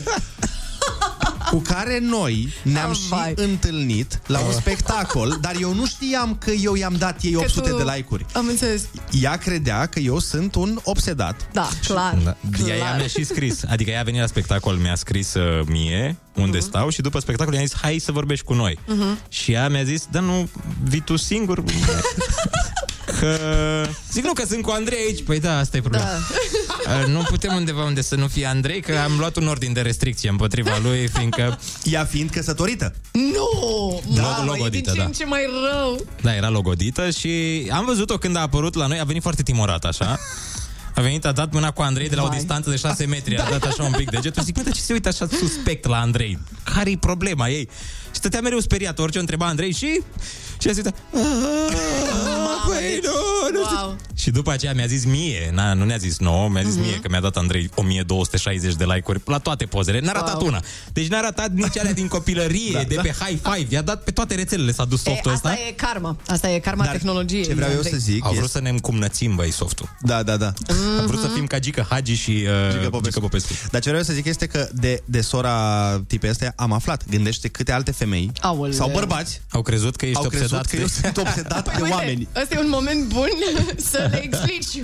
Cu care noi ne-am Ah, și vai. întâlnit la un spectacol, dar eu nu știam că eu i-am dat ei Că 800 tu- de like-uri. Am înțeles. Ea credea că eu sunt un obsedat. Da, clar. Da. Ea, ea clar. mi-a și scris, adică ea a venit la spectacol, mi-a scris uh, mie unde stau și după spectacol i-a zis, hai să vorbești cu noi. Mhm. Și ea mi-a zis, da, nu, vii tu singur? că... Zic, nu, că sunt cu Andrei aici. Păi da, asta e problema. Da. Nu putem undeva unde să nu fie Andrei, că am luat un ordin de restricție împotriva lui, fiindcă... Ea fiind căsătorită. Nu! Lo- Mamă, e din logodită, ce da. în ce mai rău. Da, era logodită și am văzut-o când a apărut la noi, a venit foarte timorat, așa. A venit, a dat mâna cu Andrei de la o Vai. distanță de 6 metri, a dat așa un pic degetul. Zic, bă, de ce se uită așa suspect la Andrei? Care-i problema ei? Și stătea mereu speriat, orice o întreba Andrei și... Și a zis, păi, nu, nu știu. Wow. Și după aceea mi-a zis mie, na, nu ne-a zis nouă, mi-a zis mie că mi-a dat Andrei 1260 de like-uri la toate pozele. N-a ratat Wow. una. Deci n-a ratat nici alea din copilărie, da, de da. pe High Five. I-a dat pe toate rețelele, s-a dus E, softul asta ăsta. e karma. Asta e karma Dar tehnologiei. ce vreau eu Andrei. să zic Au vrut este... să ne încumnățim, băi, softul. Da, da, da. Am vrut să fim ca Gică Hagi și uh, Gică Popescu. Gică Popescu. Dar ce vreau să zic este că de, de sora tipei astea am aflat. Gândește câte alte femei Aoleu. sau bărbați Au crezut că ești au crezut obsedat că eu sunt obsedat de Păi, Uite, oameni. ăsta e un moment bun să le explici.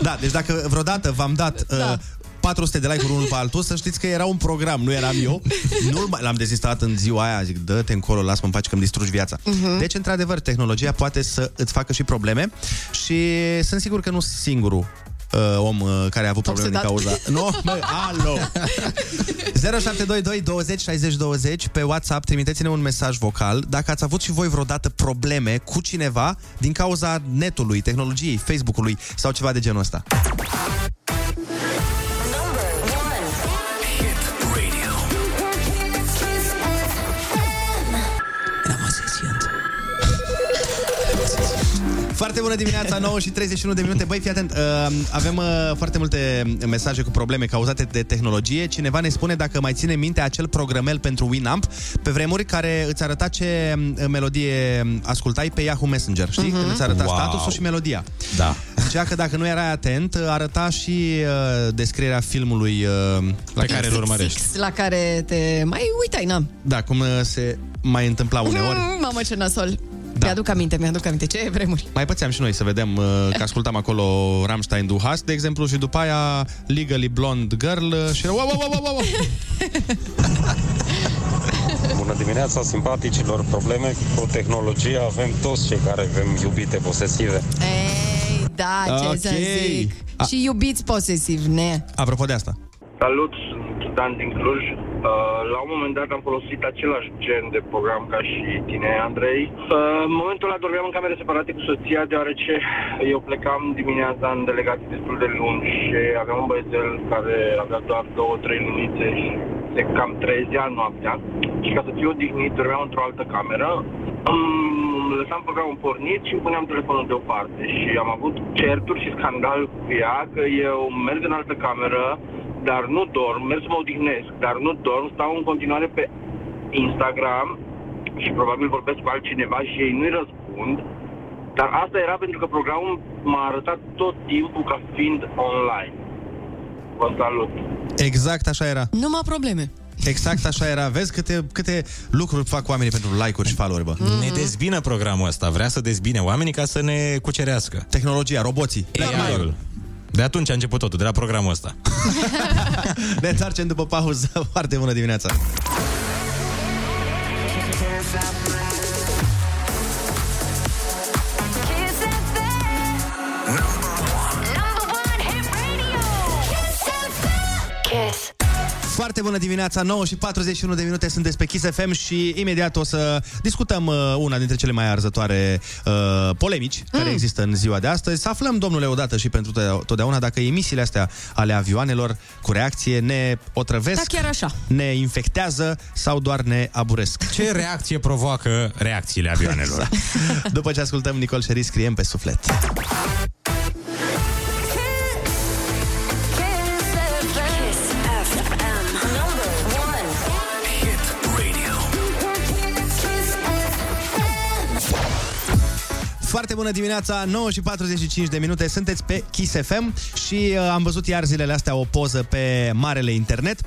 Da, deci dacă vreodată v-am dat uh, Da. 400 de like-uri unul pe altul, să știți că era un program, nu eram eu. Nu l-am dezinstalat în ziua aia, zic, dă-te încolo, lasă-mă în pace că îmi distrugi viața. Mhm. Deci, într-adevăr, tehnologia poate să îți facă și probleme și sunt sigur că nu sunt singurul uh, om uh, care a avut probleme Obsedat. din cauza... Nu, mă, alo! 0722 20 60 20 pe WhatsApp trimiteți-ne un mesaj vocal dacă ați avut și voi vreodată probleme cu cineva din cauza netului, tehnologiei, Facebook-ului sau ceva de genul ăsta. Foarte bună dimineața, 9 și 31 de minute. Băi, fii atent, uh, avem uh, foarte multe mesaje cu probleme cauzate de tehnologie. Cineva ne spune dacă mai ține minte acel programel pentru Winamp pe vremuri care îți arăta ce uh, melodie ascultai pe Yahoo Messenger, știi? Mhm. Când îți arăta Wow. statusul și melodia. Da. Zicea că dacă nu erai atent, arăta și uh, descrierea filmului uh, la Pe care îl urmărești. Fix la care te mai uitai, n-am. Da, cum uh, se mai întâmpla uneori. Mm, mamă, ce nasol. Da. Mi-aduc aminte, mi-aduc aminte. Ce vremuri. Mai pățeam și noi să vedem uh, că ascultam acolo Rammstein Du Hast, de exemplu, și după aia Legally Blonde Girl uh, și era wow, wow, wow, wow, wow. Bună dimineața, simpaticilor! Probleme cu tehnologia avem toți cei care avem iubite posesive. Ei, da, ce Ok. să zic. A- Și iubiți posesiv, ne. Apropo de asta. Salut, sunt Dan din Cluj. Uh, la un moment dat am folosit același gen de program ca și tine, Andrei. Uh, în momentul ăla dormeam în camere separate cu soția, deoarece eu plecam dimineața în delegații destul de lungi și aveam un băiețel care avea doar două, trei lunițe și se cam trezea noaptea. Și ca să fiu odihnit, dormeam într-o altă cameră. Îmi lăsam programul pornit și îmi puneam telefonul deoparte și am avut certuri și scandal cu ea că eu merg în altă cameră, dar nu dorm, merg să mă odihnesc, dar nu dorm, stau în continuare pe Instagram și probabil vorbesc cu altcineva și ei nu-i răspund. Dar asta era pentru că programul m-a arătat tot timpul ca fiind online. Vă salut! Exact așa era. Numai probleme. Exact așa era. Vezi câte, câte lucruri fac oamenii pentru like-uri și follow-uri, bă. Ne dezbină programul ăsta, vrea să dezbine oamenii ca să ne cucerească. Tehnologia, roboții. AI-ul. De atunci a început totul, de la programul ăsta. Ne întoarcem după pauză. Foarte bună dimineața. Foarte bună dimineața, 9 și 41 de minute sunteți pe Kiss FM și imediat o să discutăm uh, una dintre cele mai arzătoare uh, polemici mm. care există în ziua de astăzi. Să aflăm, domnule, odată și pentru to- totdeauna dacă emisiile astea ale avioanelor cu reacție ne otrăvesc, Da, chiar așa. ne infectează sau doar ne aburesc. Ce reacție provoacă reacțiile avioanelor? După ce ascultăm Nicol Șeri, scriem pe suflet. Foarte bună dimineața, 9 și 45 de minute, sunteți pe Kiss FM și uh, am văzut iar zilele astea o poză pe marele internet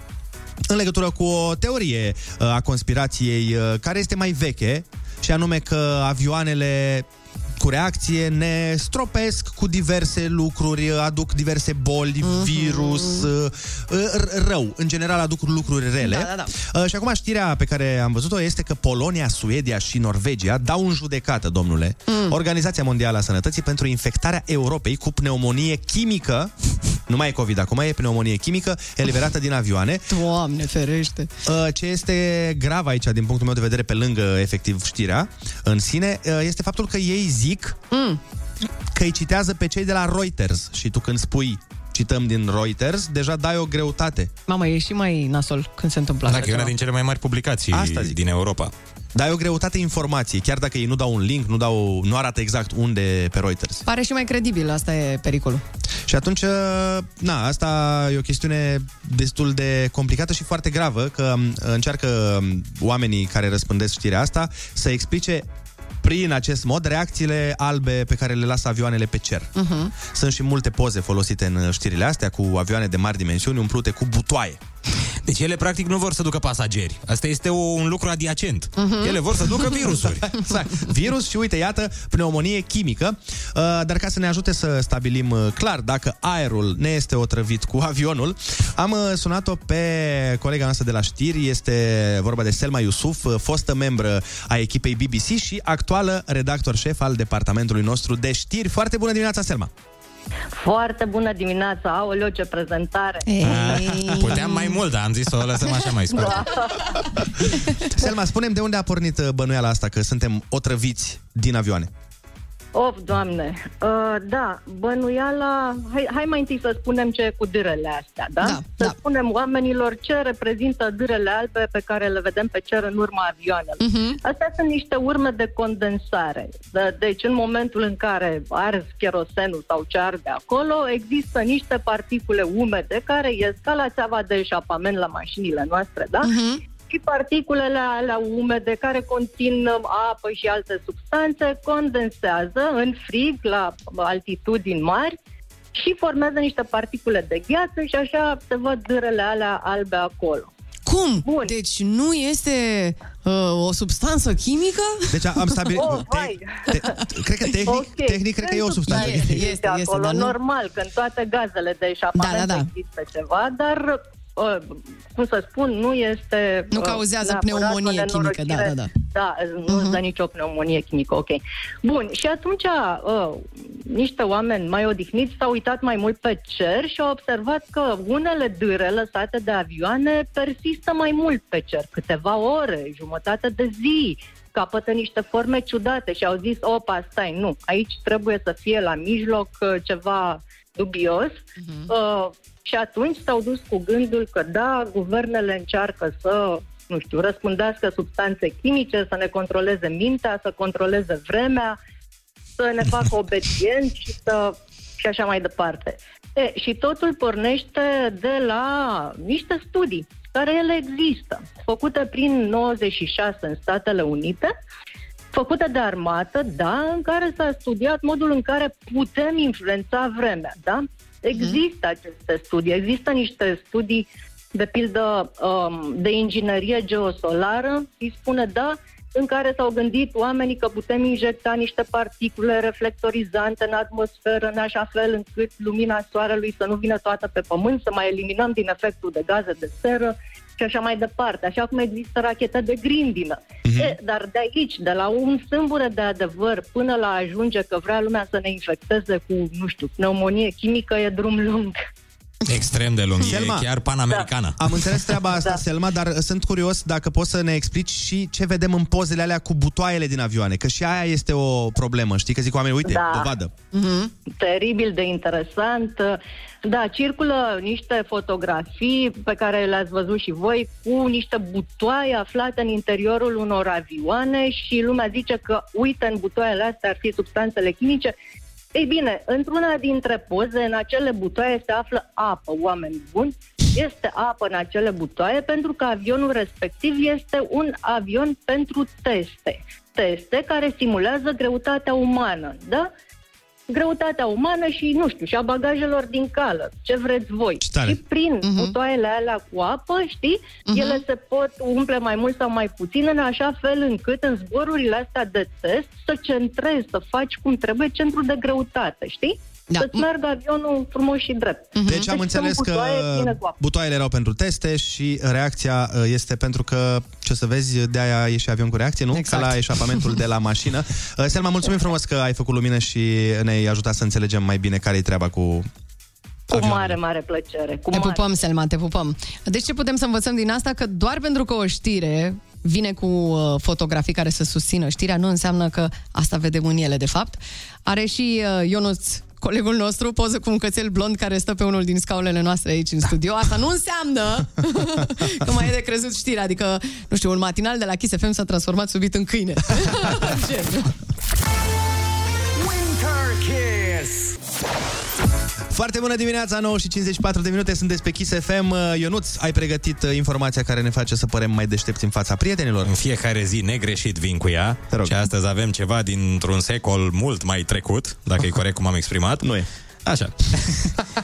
în legătură cu o teorie uh, a conspirației uh, care este mai veche și anume că avioanele cu reacție ne stropesc cu diverse lucruri, aduc diverse boli, Mhm. virus, uh, r- rău. În general aduc lucruri rele. Da, da, da. Uh, Și acum știrea pe care am văzut-o este că Polonia, Suedia și Norvegia dau în judecată, domnule, mm. Organizația Mondială a Sănătății pentru infectarea Europei cu pneumonie chimică, nu mai e COVID acum, e pneumonie chimică eliberată din avioane. Doamne, ferește! Uh, Ce este grav aici, din punctul meu de vedere, pe lângă, efectiv, știrea în sine, uh, este faptul că ei zic Mm. că îi citează pe cei de la Reuters și tu când spui cităm din Reuters, deja dai o greutate. Mamă, e și mai nasol când se întâmplă Da, așa că e una ceva. din cele mai mari publicații Asta zic. din Europa. Dai o greutate informației, chiar dacă ei nu dau un link, nu, dau, nu arată exact unde pe Reuters. Pare și mai credibil, asta e pericolul. Și atunci, na, asta e o chestiune destul de complicată și foarte gravă, că m, încearcă m, oamenii care răspândesc știrea asta să explice prin acest mod reacțiile albe pe care le lasă avioanele pe cer. Uh-huh. Sunt și multe poze folosite în știrile astea cu avioane de mari dimensiuni umplute cu butoaie. Deci ele practic nu vor să ducă pasageri. Asta este o, un lucru adiacent. Mhm. Ele vor să ducă virusuri. exact. Virus și uite, iată, pneumonie chimică. Uh, dar ca să ne ajute să stabilim uh, clar dacă aerul ne este otrăvit cu avionul, am uh, sunat-o pe colega noastră de la știri, este vorba de Selma Iusuf, uh, fostă membră a echipei BBC și actuală redactor șef al departamentului nostru de știri. Foarte bună dimineața, Selma! Foarte bună dimineața, aoleo, ce prezentare! Puteam mai mult, dar am zis să o lăsăm așa mai scurt. Da. Selma, spunem de unde a pornit uh, bănuiala asta că suntem otrăviți din avioane. Of, doamne! Uh, da, bănuiala... Hai, hai mai întâi să spunem ce e cu dârele astea, da? Da, să spunem oamenilor ce reprezintă dârele albe pe care le vedem pe cer în urma avioanelor. Mhm. Astea sunt niște urme de condensare. De- Deci, în momentul în care arzi cherosenul sau ce arde acolo, există niște particule umede care ies ca la țeava de eșapament la mașinile noastre, da? Și particulele alea umede care conțin uh, apă și alte substanțe condensează în frig la altitudini mari și formează niște particule de gheață și așa se văd dârele alea albe acolo. Cum? Bun. Deci nu este uh, o substanță chimică? Deci am stabilit... Oh, vai. Cred că tehnic, Ok. tehnic cred că e o substanță. Este, chimică. este, acolo, dar nu- normal, că în toate gazele de eșapament Da, da, da. există ceva, dar, uh, cum să spun, nu este... Nu uh, cauzează neapărat pneumonie o chimică, da, nenorocire. da, da. Da, nu uh-huh. dă nicio pneumonie chimică, ok. Bun, și atunci uh, niște oameni mai odihniți s-au uitat mai mult pe cer și au observat că unele dâre lăsate de avioane persistă mai mult pe cer, câteva ore, jumătate de zi, capătă niște forme ciudate și au zis, opa, stai, nu, aici trebuie să fie la mijloc uh, ceva dubios. Uh-huh. Uh, și atunci s-au dus cu gândul că da, guvernele încearcă să nu știu, răspândească substanțe chimice, să ne controleze mintea, să controleze vremea, să ne facă obedienți și, să, și așa mai departe. E, și totul pornește de la niște studii care ele există, făcute prin 96 în Statele Unite, făcute de armată, da, în care s-a studiat modul în care putem influența vremea, da? Există aceste studii, există niște studii de pildă um, de inginerie geosolară, îi spune da, în care s-au gândit oamenii că putem injecta niște particule reflectorizante în atmosferă, în așa fel încât lumina soarelui să nu vină toată pe pământ, să mai eliminăm din efectul de gaze de seră și așa mai departe, așa cum există rachete de grindină. Mhm. E, dar de aici, de la un sâmbure de adevăr până la a ajunge că vrea lumea să ne infecteze cu, nu știu, pneumonie chimică, e drum lung. Extrem de lung, Selma. e chiar panamericană. Am înțeles treaba asta, da. Selma, dar sunt curios dacă poți să ne explici și ce vedem în pozele alea cu butoaiele din avioane, că și aia este o problemă, știi? Că zic oamenii, uite, Da. dovadă. teribil de interesant. Da, circulă niște fotografii pe care le-ați văzut și voi cu niște butoaie aflate în interiorul unor avioane și lumea zice că, uite, în butoaiele astea ar fi substanțele chimice. Ei bine, într-una dintre poze, în acele butoaie se află apă, oameni buni. Este apă în acele butoaie pentru că avionul respectiv este un avion pentru teste. Teste care simulează greutatea umană, da? Greutatea umană și, nu știu, și a bagajelor din cală, ce vreți voi. Și prin uh-huh. butoaiele alea cu apă, știi, uh-huh. ele se pot umple mai mult sau mai puțin în așa fel încât în zborurile astea de test să centrezi, să faci cum trebuie centrul de greutate, știi? Da. Să-ți meargă avionul frumos și drept. Deci am înțeles sunt că butoaie pline cu apă. butoaiele erau pentru teste și reacția uh, este pentru că, ce să vezi, de aia e și avion cu reacție, nu? Exact. Ca la eșapamentul de la mașină. Uh, Selma, mulțumim frumos că ai făcut lumină și ne-ai ajutat să înțelegem mai bine care e treaba cu Cu mare, mare plăcere. Cu Te mare. pupăm, Selma, te pupăm. Deci ce putem să învățăm din asta? Că doar pentru că o știre vine cu uh, fotografii care să susțină știrea, nu înseamnă că asta vedem în ele, de fapt. Are și uh, Ionuț, colegul nostru, poză cu un cățel blond care stă pe unul din scaunele noastre aici în studio. Asta nu înseamnă că mai e de crezut știrea. Adică, nu știu, un matinal de la Kiss FM s-a transformat subit în câine. Winter Kiss. Foarte bună dimineața, 9 și 54 de minute, sunteți pe Kiss FM. Uh, Ionuț, ai pregătit uh, informația care ne face să părem mai deștepți în fața prietenilor? În fiecare zi negreșit vin cu ea și astăzi avem ceva dintr-un secol mult mai trecut, dacă e corect cum am exprimat. Nu e. Așa.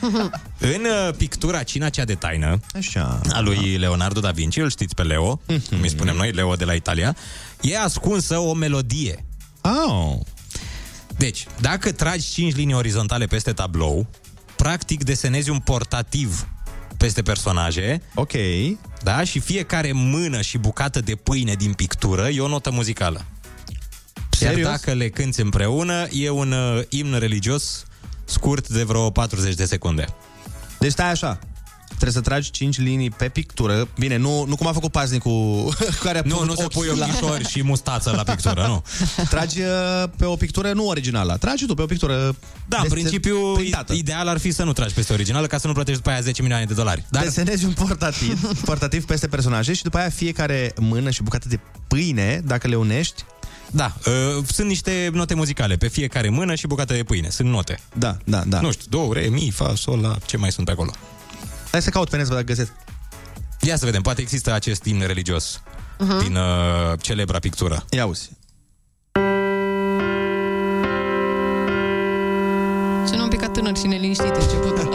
În uh, pictura Cina cea de taină Așa. a lui Leonardo da Vinci, îl știți pe Leo, cum îi spunem noi, Leo de la Italia, e ascunsă o melodie. Oh. Deci, dacă tragi 5 linii orizontale peste tablou, practic desenezi un portativ peste personaje. Ok. Da? Și fiecare mână și bucată de pâine din pictură e o notă muzicală. Serios? Iar dacă le cânti împreună, e un uh, imn religios scurt de vreo 40 de secunde. Deci stai așa. Trebuie să tragi 5 linii pe pictură. Bine, nu, nu cum a făcut paznicul care a Nu, pus nu se ochi pui la- ochișori și mustață la pictură, nu. Tragi uh, pe o pictură nu originală. Tragi tu pe o pictură Da, în dese- principiu, printată. ideal ar fi să nu tragi peste originală ca să nu plătești după aia 10 milioane de dolari. Dar... Desenezi un portativ, portativ peste personaje și după aia fiecare mână și bucată de pâine, dacă le unești, Da, uh, sunt niște note muzicale pe fiecare mână și bucată de pâine. Sunt note. Da, da, da. Nu știu, do, re, mi, fa, sol, la, ce mai sunt pe acolo. Hai să caut pe net să văd dacă găsesc. Ia să vedem, poate există acest imn religios Mhm. din uh, celebra pictură. Ia uzi. Sună un pic ca tânăr și neliniștit începutul.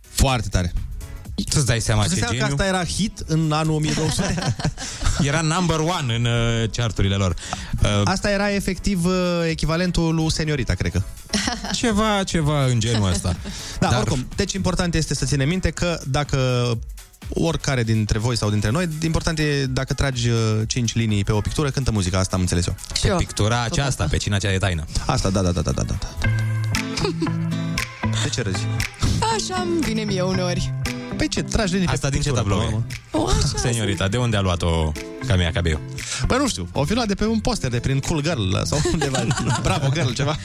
Foarte tare. Tu-ți dai seama Îți ce dai seama că geniu? asta era hit în anul 1200? Era number one în uh, charturile lor. Uh, Asta era efectiv uh, echivalentul lui Seniorita, cred că. ceva, ceva în genul ăsta. Da, Dar- Dar... oricum. Deci important este să ținem minte că dacă oricare dintre voi sau dintre noi, important e dacă tragi 5 linii pe o pictură, cântă muzica asta, am înțeles eu. Pe pictura aceasta, pe cina cea de taină. Asta, da, da, da, da, da, da. De ce râzi? Așa îmi vine mie uneori. Păi ce, tragi linii Asta pe din ce pictură, tablou până la e? urmă? O, așa. Seniorita, de unde a luat-o Camila Cabello? Bă, nu știu, o fi luat de pe un poster de prin Cool Girl sau undeva. Bravo Girl, ceva.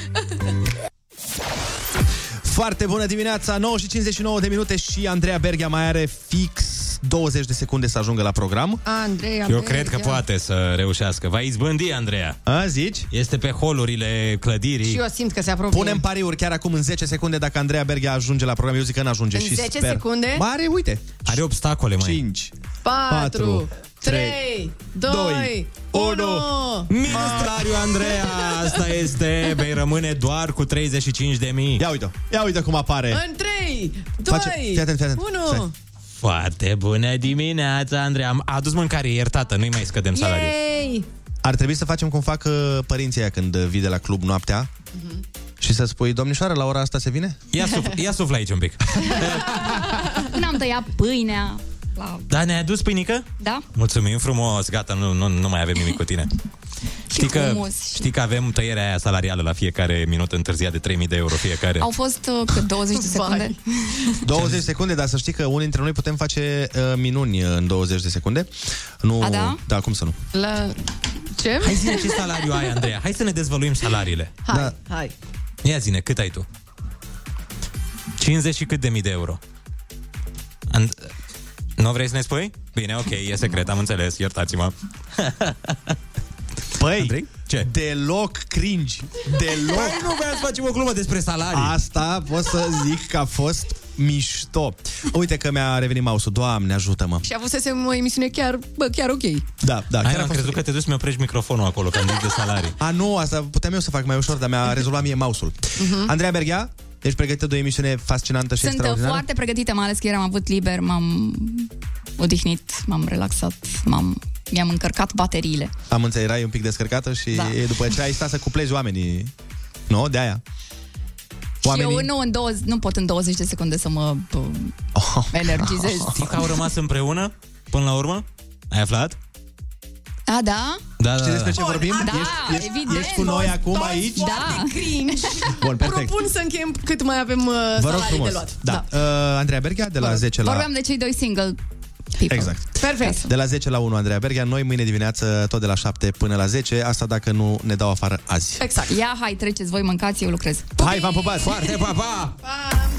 Foarte bună dimineața, 9 și 59 de minute și Andreea Berghia mai are fix 20 de secunde să ajungă la program. Andreea Eu Berghia. cred că poate să reușească. Va izbândi, Andreea. A, zici? Este pe holurile clădirii. Și eu simt că se apropie. Punem pariuri chiar acum în 10 secunde dacă Andreea Berghia ajunge la program. Eu zic că n-ajunge În și 10 sper. secunde? Mare, uite. Are obstacole, mai. 5, 4, 3, 2, doi, 1. Minus salariu, Andreea! Asta este, vei rămâne doar cu 35 de mii. Ia uite Ia uite cum apare. În 3, 2, Face- fii atent, fii atent. 1. Stai. Foarte bună dimineața, Andreea. Am adus mâncare iertată, nu-i mai scădem salariul. Yay! Ar trebui să facem cum fac uh, părinții aia când uh, vii de la club noaptea și să spui, domnișoară, la ora asta se vine? Ia, suf- ia sufla aici un pic. N-am tăiat pâinea. La... Da, ne-ai adus pâinică? Da? Mulțumim frumos, gata, nu, nu, nu mai avem nimic cu tine. Știi că, humus. știi că avem tăierea aia salarială la fiecare minut întârziat de 3000 de euro fiecare. Au fost uh, cât, 20 de secunde? 20 secunde, dar să știi că unii dintre noi putem face uh, minuni în 20 de secunde. Nu, A, da? Da, cum să nu? La... Ce? Hai zine ce salariu ai, Andreea. Hai să ne dezvăluim salariile. Hai, Da. hai. Ia zine, cât ai tu? 50 și cât de mii de euro? And... Nu vrei să ne spui? Bine, ok, e secret, am înțeles, iertați-mă. Păi, Andrei? Ce? deloc cringe. Deloc. Păi nu voiam să facem o glumă despre salarii. Asta pot să zic că a fost mișto. Uite că mi-a revenit mouse-ul. Doamne, ajută-mă. Și avusesem o emisiune chiar, bă, chiar ok. Da, da. Hai, chiar a am fost crezut că te duci să-mi oprești microfonul acolo, când zici de salarii. A, nu, asta puteam eu să fac mai ușor, dar mi-a rezolvat mie mouse-ul. Mhm. Andreea Berghea, ești pregătită de o emisiune fascinantă și Sunt uh, extraordinară? foarte pregătită, mai ales că ieri am avut liber, m-am odihnit, m-am relaxat, m-am, mi-am încărcat bateriile. Am înțeles, erai un pic descărcată și Da. după ce ai stat să cuplezi oamenii. Nu, de aia. Oamenii... Și eu nu, în 20, nu pot în 20 de secunde să mă uh, energizez. Știi că au rămas împreună până la urmă? Ai aflat? A, da? Da, Știți despre ce vorbim? Da, ești, ești, evident. ești cu noi acum aici? Da. Cringe. Bun, perfect. Propun să încheiem cât mai avem uh, Vă rog salarii frumos. de luat. Da. Uh, Andreea Berghea, de la 10 la... Vorbeam de cei doi single people. Exact. Perfect. De la 10 la 1, Andreea Berghea. Noi mâine dimineață, tot de la 7 până la 10. Asta dacă nu ne dau afară azi. Exact. Ia, hai, treceți voi, mâncați, eu lucrez. Hai, v-am pupat! Foarte, pa, pa! Pa!